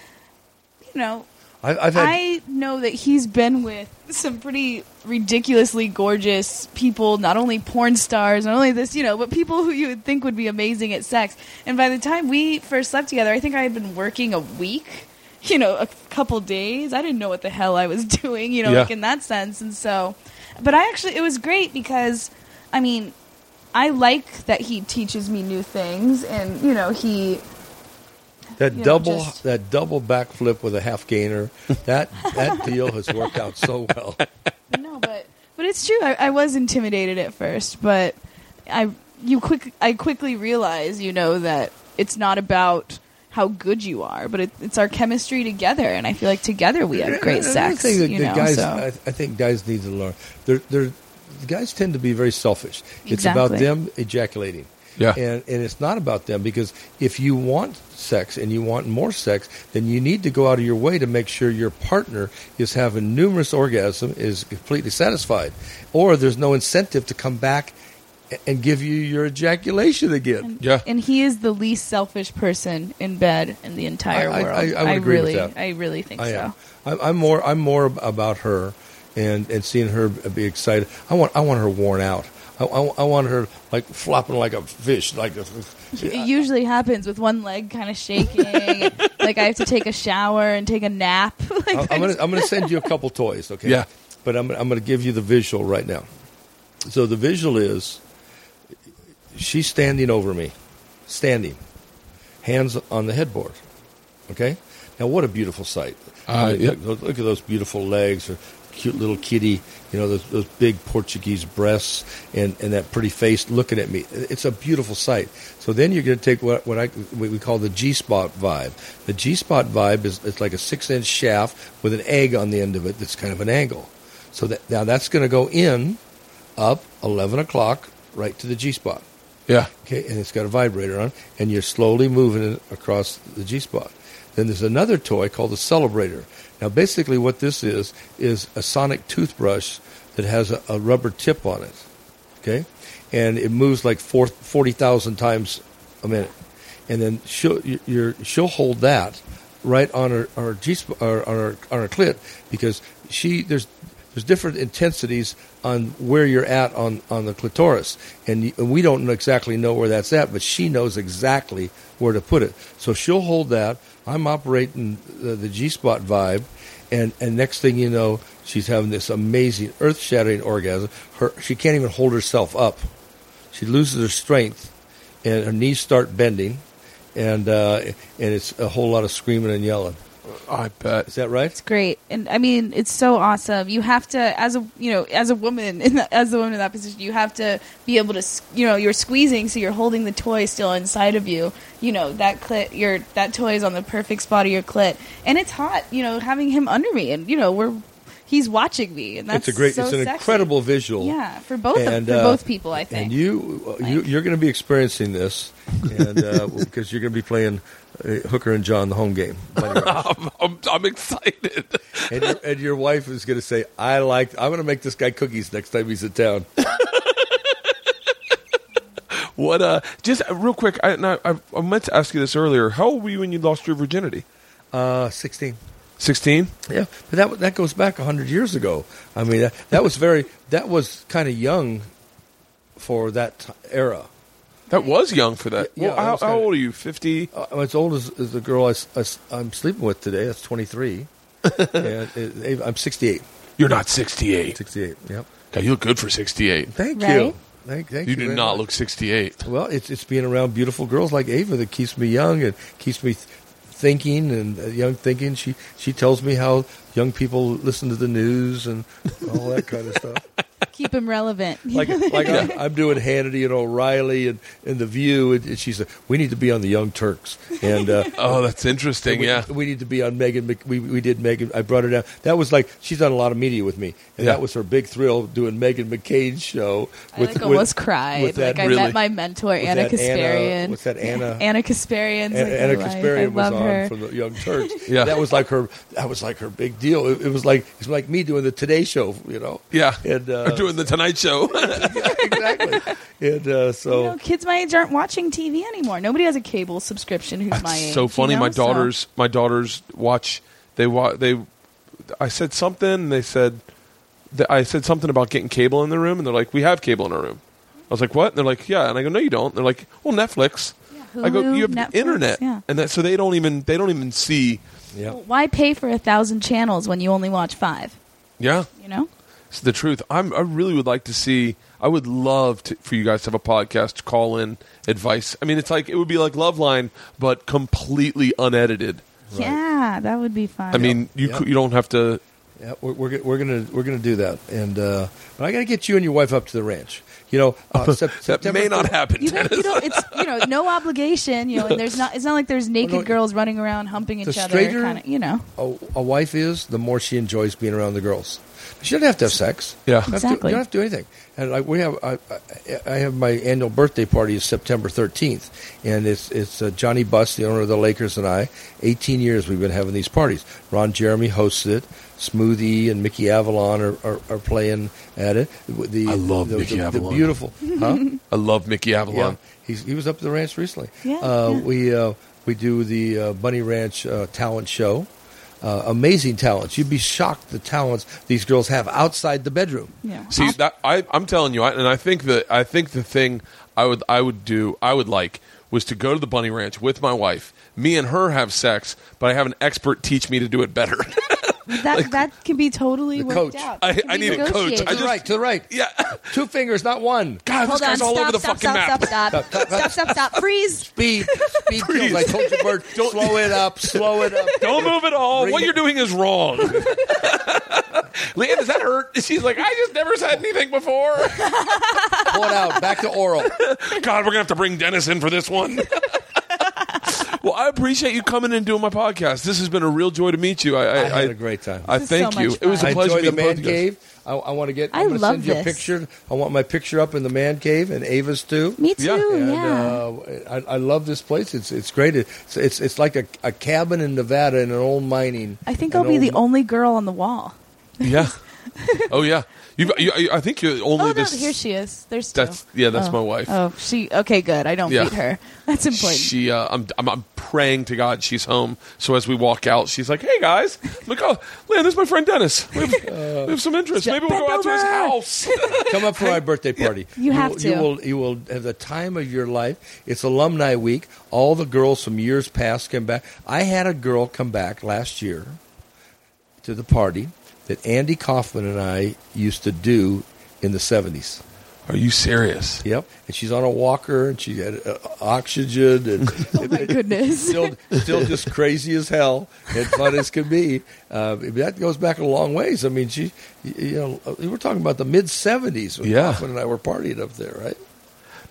you know,
I, I've had.
I know that he's been with some pretty ridiculously gorgeous people, not only porn stars, not only this, you know, but people who you would think would be amazing at sex. And by the time we first slept together, I think I had been working a week, you know, a couple days. I didn't know what the hell I was doing, you know,
Yeah.
like in that sense. And so, but I actually, it was great because, I mean, I like that he teaches me new things and, you know, he
That
you know,
double
just-
that double backflip with a half gainer, that that deal has worked out so well.
no, but but it's true. I, I was intimidated at first, but I you quick I quickly realize you know, that it's not about how good you are, but it, it's our chemistry together, and I feel like together we have great sex.
thing that,
you know,
guys,
so
I, I think guys need to learn. They're, they're, guys tend to be very selfish. It's about them ejaculating.
Yeah.
And, and it's not about them because if you want sex and you want more sex, then you need to go out of your way to make sure your partner is having numerous orgasm, is completely satisfied, or there's no incentive to come back and give you your ejaculation again.
Yeah.
and he is the least selfish person in bed in the entire
I- I-
world.
I- I would agree with
really,
that.
I really think
I
so.
I'm, I'm more. I'm more about her, and, and seeing her be excited. I want. I want her worn out. I, I, I want her like flopping like a fish. Like a,
It usually happens with one leg kind of shaking. like I have to take a shower and take a nap. like
I-
I
I'm gonna. I'm gonna send you a couple toys. Okay.
Yeah.
But I'm. I'm gonna give you the visual right now. So the visual is, she's standing over me, standing, hands on the headboard. Okay. Now what a beautiful sight.
Uh, yeah.
look, look at those beautiful legs, her cute little kitty. You know those, those big Portuguese breasts and, and that pretty face looking at me. It's a beautiful sight. So then you're going to take what what I what we call the G spot vibe. The G spot vibe is it's like a six inch shaft with an egg on the end of it that's kind of an angle. So that now that's going to go in up eleven o'clock right to the G spot.
Yeah.
Okay, and it's got a vibrator on, and you're slowly moving it across the G spot. Then there's another toy called the Celebrator. Now, basically, what this is is a sonic toothbrush that has a, a rubber tip on it. Okay, and it moves like four, 40,000 times a minute, and then she'll you- you're, she'll hold that right on her, her G or on her on her clit because she there's there's different intensities on where you're at on, on the clitoris, and, and we don't exactly know where that's at, but she knows exactly where to put it. So she'll hold that. I'm operating the, the G spot vibe, and and next thing you know, she's having this amazing, earth shattering orgasm. Her she can't even hold herself up. She loses her strength, and her knees start bending, and uh, and it's a whole lot of screaming and yelling.
I bet.
Is that right?
It's great, and I mean, it's so awesome. You have to, as a you know, as a woman, in the, as a woman in that position, you have to be able to, you know, you're squeezing, so you're holding the toy still inside of you. You know, that clit, your that toy is on the perfect spot of your clit, and it's hot. You know, having him under me, and you know, we're he's watching me, and that's
it's a great,
so
it's an
sexy.
incredible visual.
Yeah, for both of,
And,
for
uh,
both people, I think.
And you, uh, you you're going to be experiencing this, and uh, because you're going to be playing uh, Hooker and John the home game.
I'm, I'm, I'm excited.
and, your, and your wife is going to say, "I like. I'm going to make this guy cookies next time he's in town."
What? Uh, just uh, real quick. I, I, I I meant to ask you this earlier. How old were you when you lost your virginity?
Uh, sixteen.
Sixteen.
Yeah, but that that goes back hundred years ago. I mean, that, that was very that was kind of young for that era.
That was young for that.
Yeah,
well,
I
how,
was
how
kinda-
old are you? Fifty.
Uh, I'm as old as, as the girl I, am sleeping with today. That's 23. and uh, I'm 68.
You're not sixty-eight.
68. Yep.
God, you look good for sixty-eight.
Thank
Right?
you. Thank, thank
You
you.
do not
much.
look sixty-eight.
Well, it's it's being around beautiful girls like Ava that keeps me young and keeps me th- thinking and uh, young thinking. She she tells me how young people listen to the news and all that kind of stuff.
Keep him relevant.
Like like I'm, I'm doing Hannity and O'Reilly and, and the View, and, and she said we need to be on the Young Turks and. Uh,
Oh, that's interesting.
we,
yeah.
we need to be on Meghan. Mc- We we did Meghan. I brought her down. That was like she's done a lot of media with me, and
Yeah.
that was her big thrill doing Meghan McCain's show.
I like almost cried.
with that
like I
really-
met my mentor
with
Anna
that Anna-
Kasparian.
what's that, Anna-
Ana Kasparian.
Anna, Ana Kasparian was
love
on
her.
from the Young Turks.
Yeah.
that was like her. That was like her big deal. It, it was like it's like me doing the Today Show. You know.
Yeah.
And uh,
Or doing the Tonight Show.
exactly. And uh, so
you know, kids my age aren't watching TV anymore. Nobody has a cable subscription who's my age.
so funny.
you know?
my
So-
daughters, my daughters watch. They watch. They. I said something. and They said. that I said something about getting cable in the room, and they're like, "We have cable in our room." I was like, "What?" And they're like, "Yeah." And I go, "No, you don't." And they're like, "Well, Netflix."
Yeah,
I go, "You have
Netflix,
internet,"
yeah.
and that so they don't even they don't even see.
yeah.
Well, why pay for a thousand channels when you only watch five?
Yeah,
You know.
It's the truth. I'm, I really would like to see. I would love to, for you guys to have a podcast, call in advice. I mean, it's like it would be like Loveline, but completely unedited.
Right.
Yeah, that would be fun.
I mean, you
Yeah.
cou- you don't have to.
Yeah, we're, we're, we're gonna we're gonna do that, and uh, but I got to get you and your wife up to the ranch. You know, uh, Sep-
That
September
may not happen.
you don't, you don't. It's you know, no obligation. You know, and there's not. It's not like there's naked
no,
girls running around humping each other.
straighter-
Kind of, you know.
a, a wife is, the more she enjoys being around the girls. She doesn't have to have sex.
Yeah.
You don't have to-
Exactly.
you don't have to do anything. And like we have, I, I, I have my annual birthday party is September 13th, and it's it's uh, Johnny Buss, the owner of the Lakers, and I. 18 years we've been having these parties. Ron Jeremy hosts it. Smoothie and Mickey Avalon are, are, are playing at it. The,
I love
the,
Mickey
the,
Avalon.
The beautiful, huh?
I love Mickey Avalon.
Yeah, he's, he was up at the ranch recently.
Yeah,
uh,
yeah.
We uh, we do the uh, Bunny Ranch uh, talent show. Uh, amazing talents. You'd be shocked the talents these girls have outside the bedroom.
Yeah.
See that I, I'm telling you, I, and I think that I think the thing I would I would do I would like was to go to the bunny ranch with my wife. Me and her have sex, but I have an expert teach me to do it better.
That that can be totally worked
coach.
out.
I- I need a coach.
negotiated.
I
To the right, to the right.
yeah,
Two fingers, not one.
God,
Hold
this guy's all
stop,
over the
stop,
fucking
stop,
map.
Stop, stop, stop, stop, stop, stop, freeze.
Speed, speed kills. I told you, Bert. Slow it up. Slow it up.
Don't move at all.
Bring
what
it-
you're doing is wrong. Leanne, does that hurt? She's like, I just never said anything before.
Pull it out. Back to oral.
God, we're gonna have to bring Dennis in for this one. Well, I appreciate you coming and doing my podcast. This has been a real joy to meet you. I, I,
I had a great time.
I
This is
thank
so
you.
much
It was a
I
pleasure
enjoy the
meeting
man
of you guys.
cave. I, I want to get.
I
I'm gonna
love
send you a
this.
picture. I want my picture up in the man cave and Ava's too.
Me too.
Yeah.
And
Yeah.
uh, I, I love this place. It's it's great. It's it's, it's like a, a cabin in Nevada in an old mining.
I think
an
I'll be the
old-
only girl on the wall.
Yeah. oh yeah. You've, you, you- I think you're only
Oh no,
this.
here she is. There's two.
That's yeah. That's
oh.
my wife.
Oh, she. Okay, good. I don't
Yeah.
beat her. That's important.
She, uh, I'm, I'm, I'm praying to God she's home. So as we walk out, she's like, "Hey guys, look, oh, man, this is my friend Dennis. We have, we have some interest. Maybe we'll go out to his house."
Come up for my birthday party.
You have
will,
to.
You will you will have the time of your life. It's alumni week. All the girls from years past come back. I had a girl come back last year to the party that Andy Kaufman and I used to do in the seventies.
Are you serious?
Yep, and she's on a walker and she had uh, oxygen and
oh my goodness.
still still just crazy as hell and fun as can be. Uh, that goes back a long ways. I mean, she, you know, we were talking about the mid '70s when
Yeah.
Kaufman and I were partying up there, right?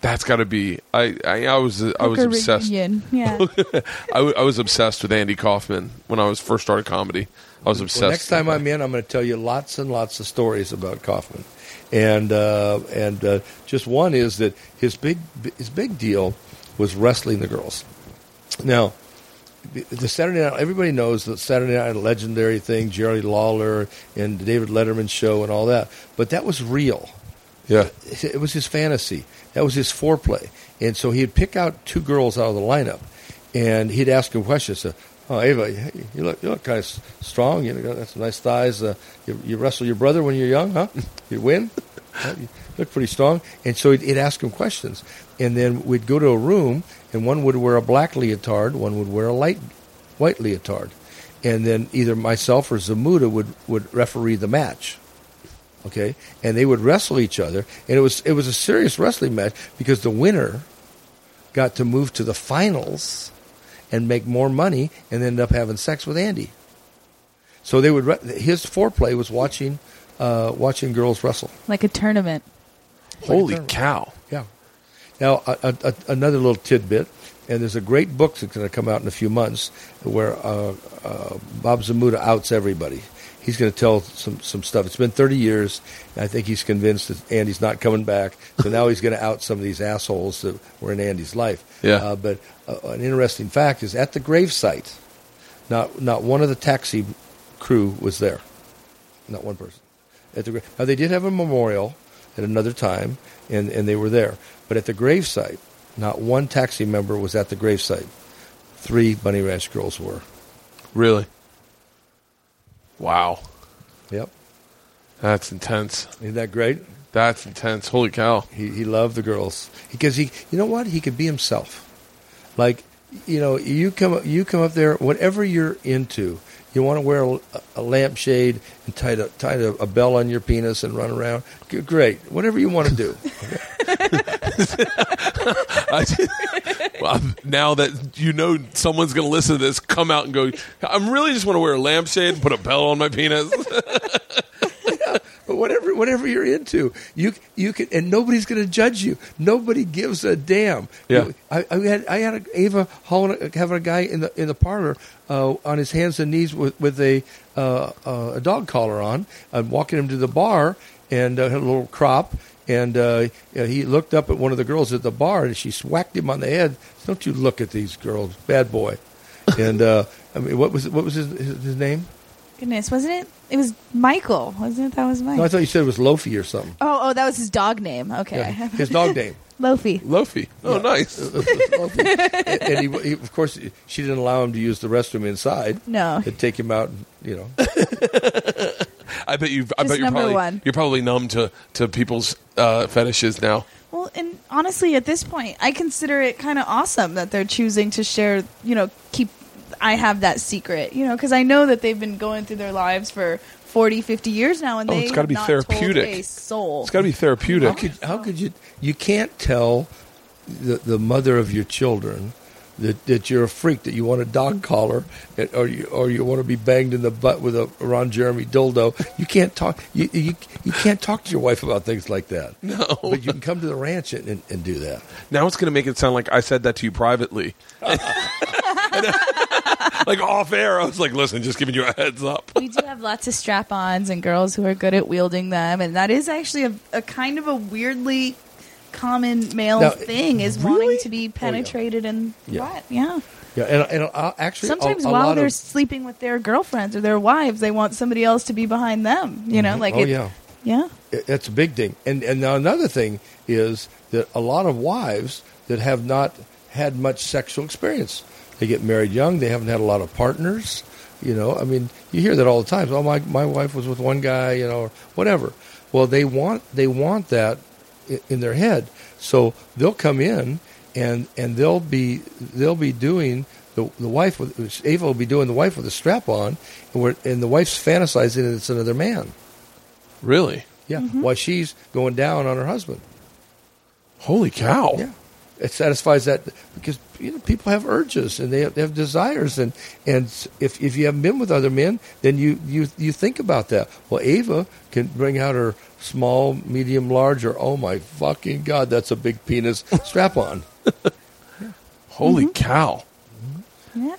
That's got to be. I, I, I was, I was
Hooker
obsessed.
reunion. Yeah.
I, w- I was obsessed with Andy Kaufman when I was first started comedy. I was obsessed.
Well, next time I'm in, I'm going to tell you lots and lots of stories about Kaufman, and uh, and uh, just one is that his big his big deal was wrestling the girls. Now, the Saturday Night everybody knows the Saturday Night legendary thing, Jerry Lawler and David Letterman show and all that, but that was real.
Yeah.
It was his fantasy. That was his foreplay. And so he'd pick out two girls out of the lineup, and he'd ask them questions. So, oh, Ava, you look you look kind of strong. You got some nice thighs. Uh, you, you wrestle your brother when you're young, huh? You win. You look pretty strong. And so he'd, he'd ask him questions, and then we'd go to a room, and one would wear a black leotard, one would wear a light white leotard, and then either myself or Zmuda would would referee the match okay and they would wrestle each other and it was it was a serious wrestling match because the winner got to move to the finals and make more money and end up having sex with Andy so they would his foreplay was watching uh, watching girls wrestle
Like a tournament.
Holy
tournament.
cow!
yeah now a, a, a, another little tidbit and there's a great book that's going to come out in a few months where uh, uh, Bob Zmuda outs everybody. He's going to tell some, some stuff. It's been 30 years. And I think he's convinced that Andy's not coming back. So now he's going to out some of these assholes that were in Andy's life.
Yeah.
Uh, but uh, an interesting fact is at the gravesite, not not one of the taxi crew was there. Not one person. At the now they did have a memorial at another time, and, and they were there. But at the gravesite, not one taxi member was at the gravesite. Three Bunny Ranch girls were.
Really? Wow,
Yep.
that's intense.
Isn't that great?
That's intense. Holy cow!
He he loved the girls because he you know what he could be himself. Like you know you come you come up there whatever you're into. You want to wear a, a lampshade and tie a, tie a, a bell on your penis and run around. Great, whatever you want to do.
I, well, now that you know someone's going to listen to this, come out and go. I'm really just want to wear a lampshade and put a bell on my penis.
But whatever whatever you're into, you you can, and nobody's going to judge you. Nobody gives a damn.
Yeah.
I, I had I had a, Ava hauling, having a guy in the in the parlor uh, on his hands and knees with with a uh, uh, a dog collar on, and walking him to the bar, and uh, had a little crop. And uh, he looked up at one of the girls at the bar, and she swacked him on the head. Don't you look at these girls, bad boy. And uh, I mean, what was what was his his, his name?
Goodness, wasn't it? It was Michael, wasn't it? That was Mike.
No, I thought you said it was Lofi or something.
oh, oh, that was his dog name. Okay.
Yeah, his dog name.
Lofi.
Lofi. Oh, nice.
and, and he, he, of course, she didn't allow him to use the restroom inside.
No.
They'd take him out, and, you know.
I bet you. I
Just
bet you're
number
probably
one.
you're probably numb to to people's uh, fetishes now.
Well, and honestly, at this point, I consider it kind of awesome that they're choosing to share, you know, keep. I have that secret, you know, because I know that they've been going through their lives for 40, 50 years now, and
Oh,
they
it's gotta
have
be
not
therapeutic.
A soul.
It's got to be therapeutic.
How could, how could you? You can't tell the, the mother of your children that, that you're a freak, that you want a dog mm-hmm. collar, and- or you, or you want to be banged in the butt with a Ron Jeremy dildo. You can't talk. You, you, you can't talk to your wife about things like that.
No.
but you can come to the ranch and, and, and do that.
Now it's going to make it sound like I said that to you privately. like off air, I was like, "Listen, just giving you a heads up."
we do have lots of strap-ons and girls who are good at wielding them, and that is actually a, a kind of a weirdly common male
Now,
thing is
really?
wanting to be penetrated and
Yeah.
what? Yeah.
Yeah, and, and uh, actually,
Sometimes
a,
while
lot
they're
of,
sleeping with their girlfriends or their wives, they want somebody else to be behind them. You know, like
oh
it,
yeah.
yeah.
It- That's a big thing. And and now another thing is that a lot of wives that have not had much sexual experience. They get married young. They haven't had a lot of partners. You know, I mean, you hear that all the time. Oh, my my wife was with one guy. You know, or whatever. Well, they want they want that in their head. So they'll come in and and they'll be they'll be doing the the wife with Ava will be doing the wife with a strap on, and, we're, and the wife's fantasizing that it's another man.
Really?
Yeah,
Mm-hmm.
while she's going down on her husband.
Holy cow!
Yeah, it satisfies that because you know people have urges and they have, they have desires and and if if you haven't been with other men, then you you you think about that. Well, Ava can bring out her small, medium, large, or oh my fucking god, that's a big penis strap on.
Holy mm-hmm. cow!
Yeah.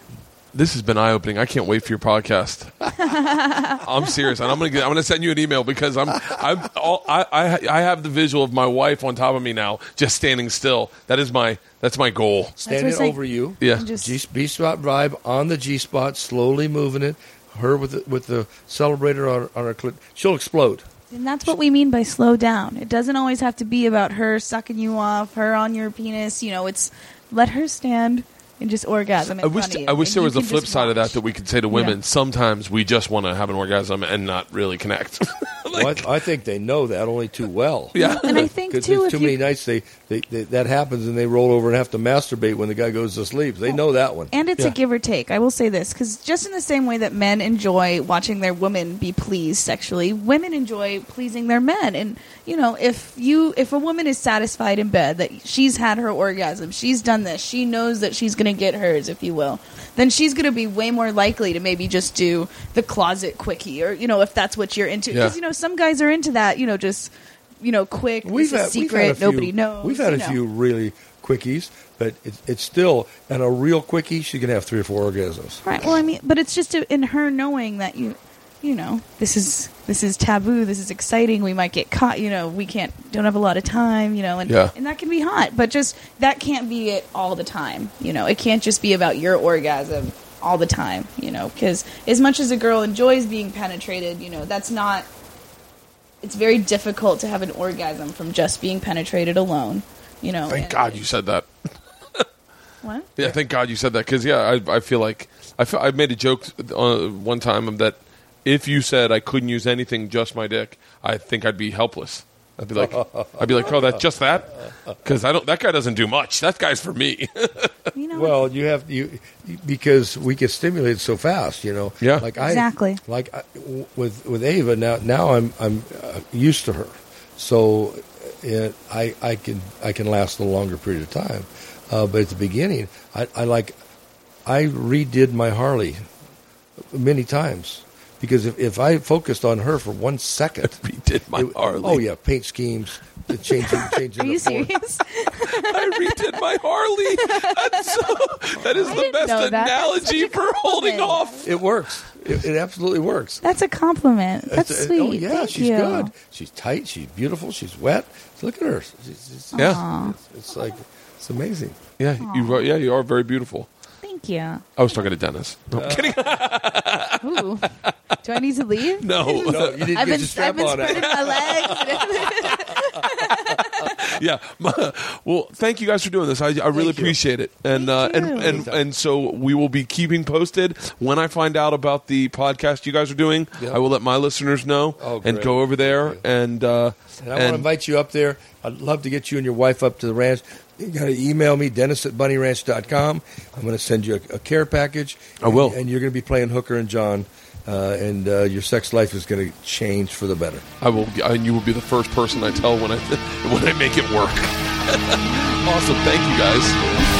This has been eye opening. I can't wait for your podcast. I'm serious, and I'm gonna get, I'm gonna send you an email because I'm I'm all, I, I I have the visual of my wife on top of me now, just standing still. That is my that's my goal.
Standing
we're
over you.
Yeah.
And just-
G B spot vibe on the G spot, slowly moving it. Her with the, with the celebrator on, on her clit. She'll explode.
And that's what we mean by slow down. It doesn't always have to be about her sucking you off, her on your penis. You know, it's let her stand and just orgasm. In
I wish
front of you,
I wish there was a flip side of that that we could say to women. Sometimes we just want to have an orgasm and not really connect.
Well, I, I think they know that only too well.
yeah.
And I think
Because
too,
there's
if
too
you
many nights they, they, they that happens and they roll over and have to masturbate when the guy goes to sleep. They know that one.
And it's
Yeah.
a give or take. I will say this because just in the same way that men enjoy watching their women be pleased sexually, women enjoy pleasing their men. And you know, if you if a woman is satisfied in bed that she's had her orgasm, she's done this, she knows that she's going to get hers, if you will, then she's going to be way more likely to maybe just do the closet quickie, or you know, if that's what you're into.
Yeah.
Because you know, some guys are into that. You know, just you know, quick. this is secret.
few,
nobody knows.
We've had a
know.
few really quickies, but it's, it's still and a real quickie. She can have three or four orgasms.
Right. Well, I mean, but it's just in her knowing that you, you know, this is this is taboo. This is exciting. We might get caught. You know, we can't don't have a lot of time. You know, and
Yeah.
and that can be hot. But just that can't be it all the time. You know, it can't just be about your orgasm all the time. You know, because as much as a girl enjoys being penetrated, you know, that's not. It's very difficult to have an orgasm from just being penetrated alone. You know.
Thank
and-
God you said that.
What?
Yeah, thank God you said that because yeah, I, I feel like I, fe- I made a joke uh, one time that if you said I couldn't use anything, just my dick, I think I'd be helpless. I'd be like, I'd be like, oh, that just that, because I don't. That guy doesn't do much. That guy's for me.
You know.
Well, you have you because we get stimulated so fast. You know.
Yeah.
Like I
Exactly.
Like I, with with Ava now. Now I'm I'm uh, used to her, so uh, I I can I can last a longer period of time. Uh, but at the beginning, I, I like I redid my Harley many times because if, if I focused on her for one second,
we did my
it-
Harley.
Oh yeah, paint schemes, the changing changing.
Are you
the
serious?
I redid my Harley. That's so, that is the best
know that. That's
analogy for holding off.
It works. It, it absolutely works.
That's a compliment. That's
It's- oh,
sweet.
Oh yeah,
Thank
she's
you.
good. She's tight. She's beautiful. She's wet. Look at her. She's, she's-
Yeah,
it's, it's like it's amazing.
yeah, you are. Yeah, you are very beautiful.
Thank you.
I was talking to Dennis. No, I'm kidding.
Ooh. Do I need to leave?
No,
No, you didn't
I've
get
been,
your strap
I've been
on.
spreading my legs.
yeah. well, thank you guys for doing this. I, I really
Thank you.
appreciate it, and uh,
Thank
and
you.
and and so we will be keeping posted when I find out about the podcast you guys are doing.
Yeah.
I will let my listeners know
Oh,
and
great.
go over there
Thank you.
and. Uh,
And I want to invite you up there. I'd love to get you and your wife up to the ranch. You got to email me, dennis at bunnyranch.com. I'm going to send you a, a care package.
I will.
And, and you're going to be playing Hooker and John, uh, and uh, your sex life is going to change for the better.
I will, and you will be the first person I tell when I when I make it work. awesome, thank you guys.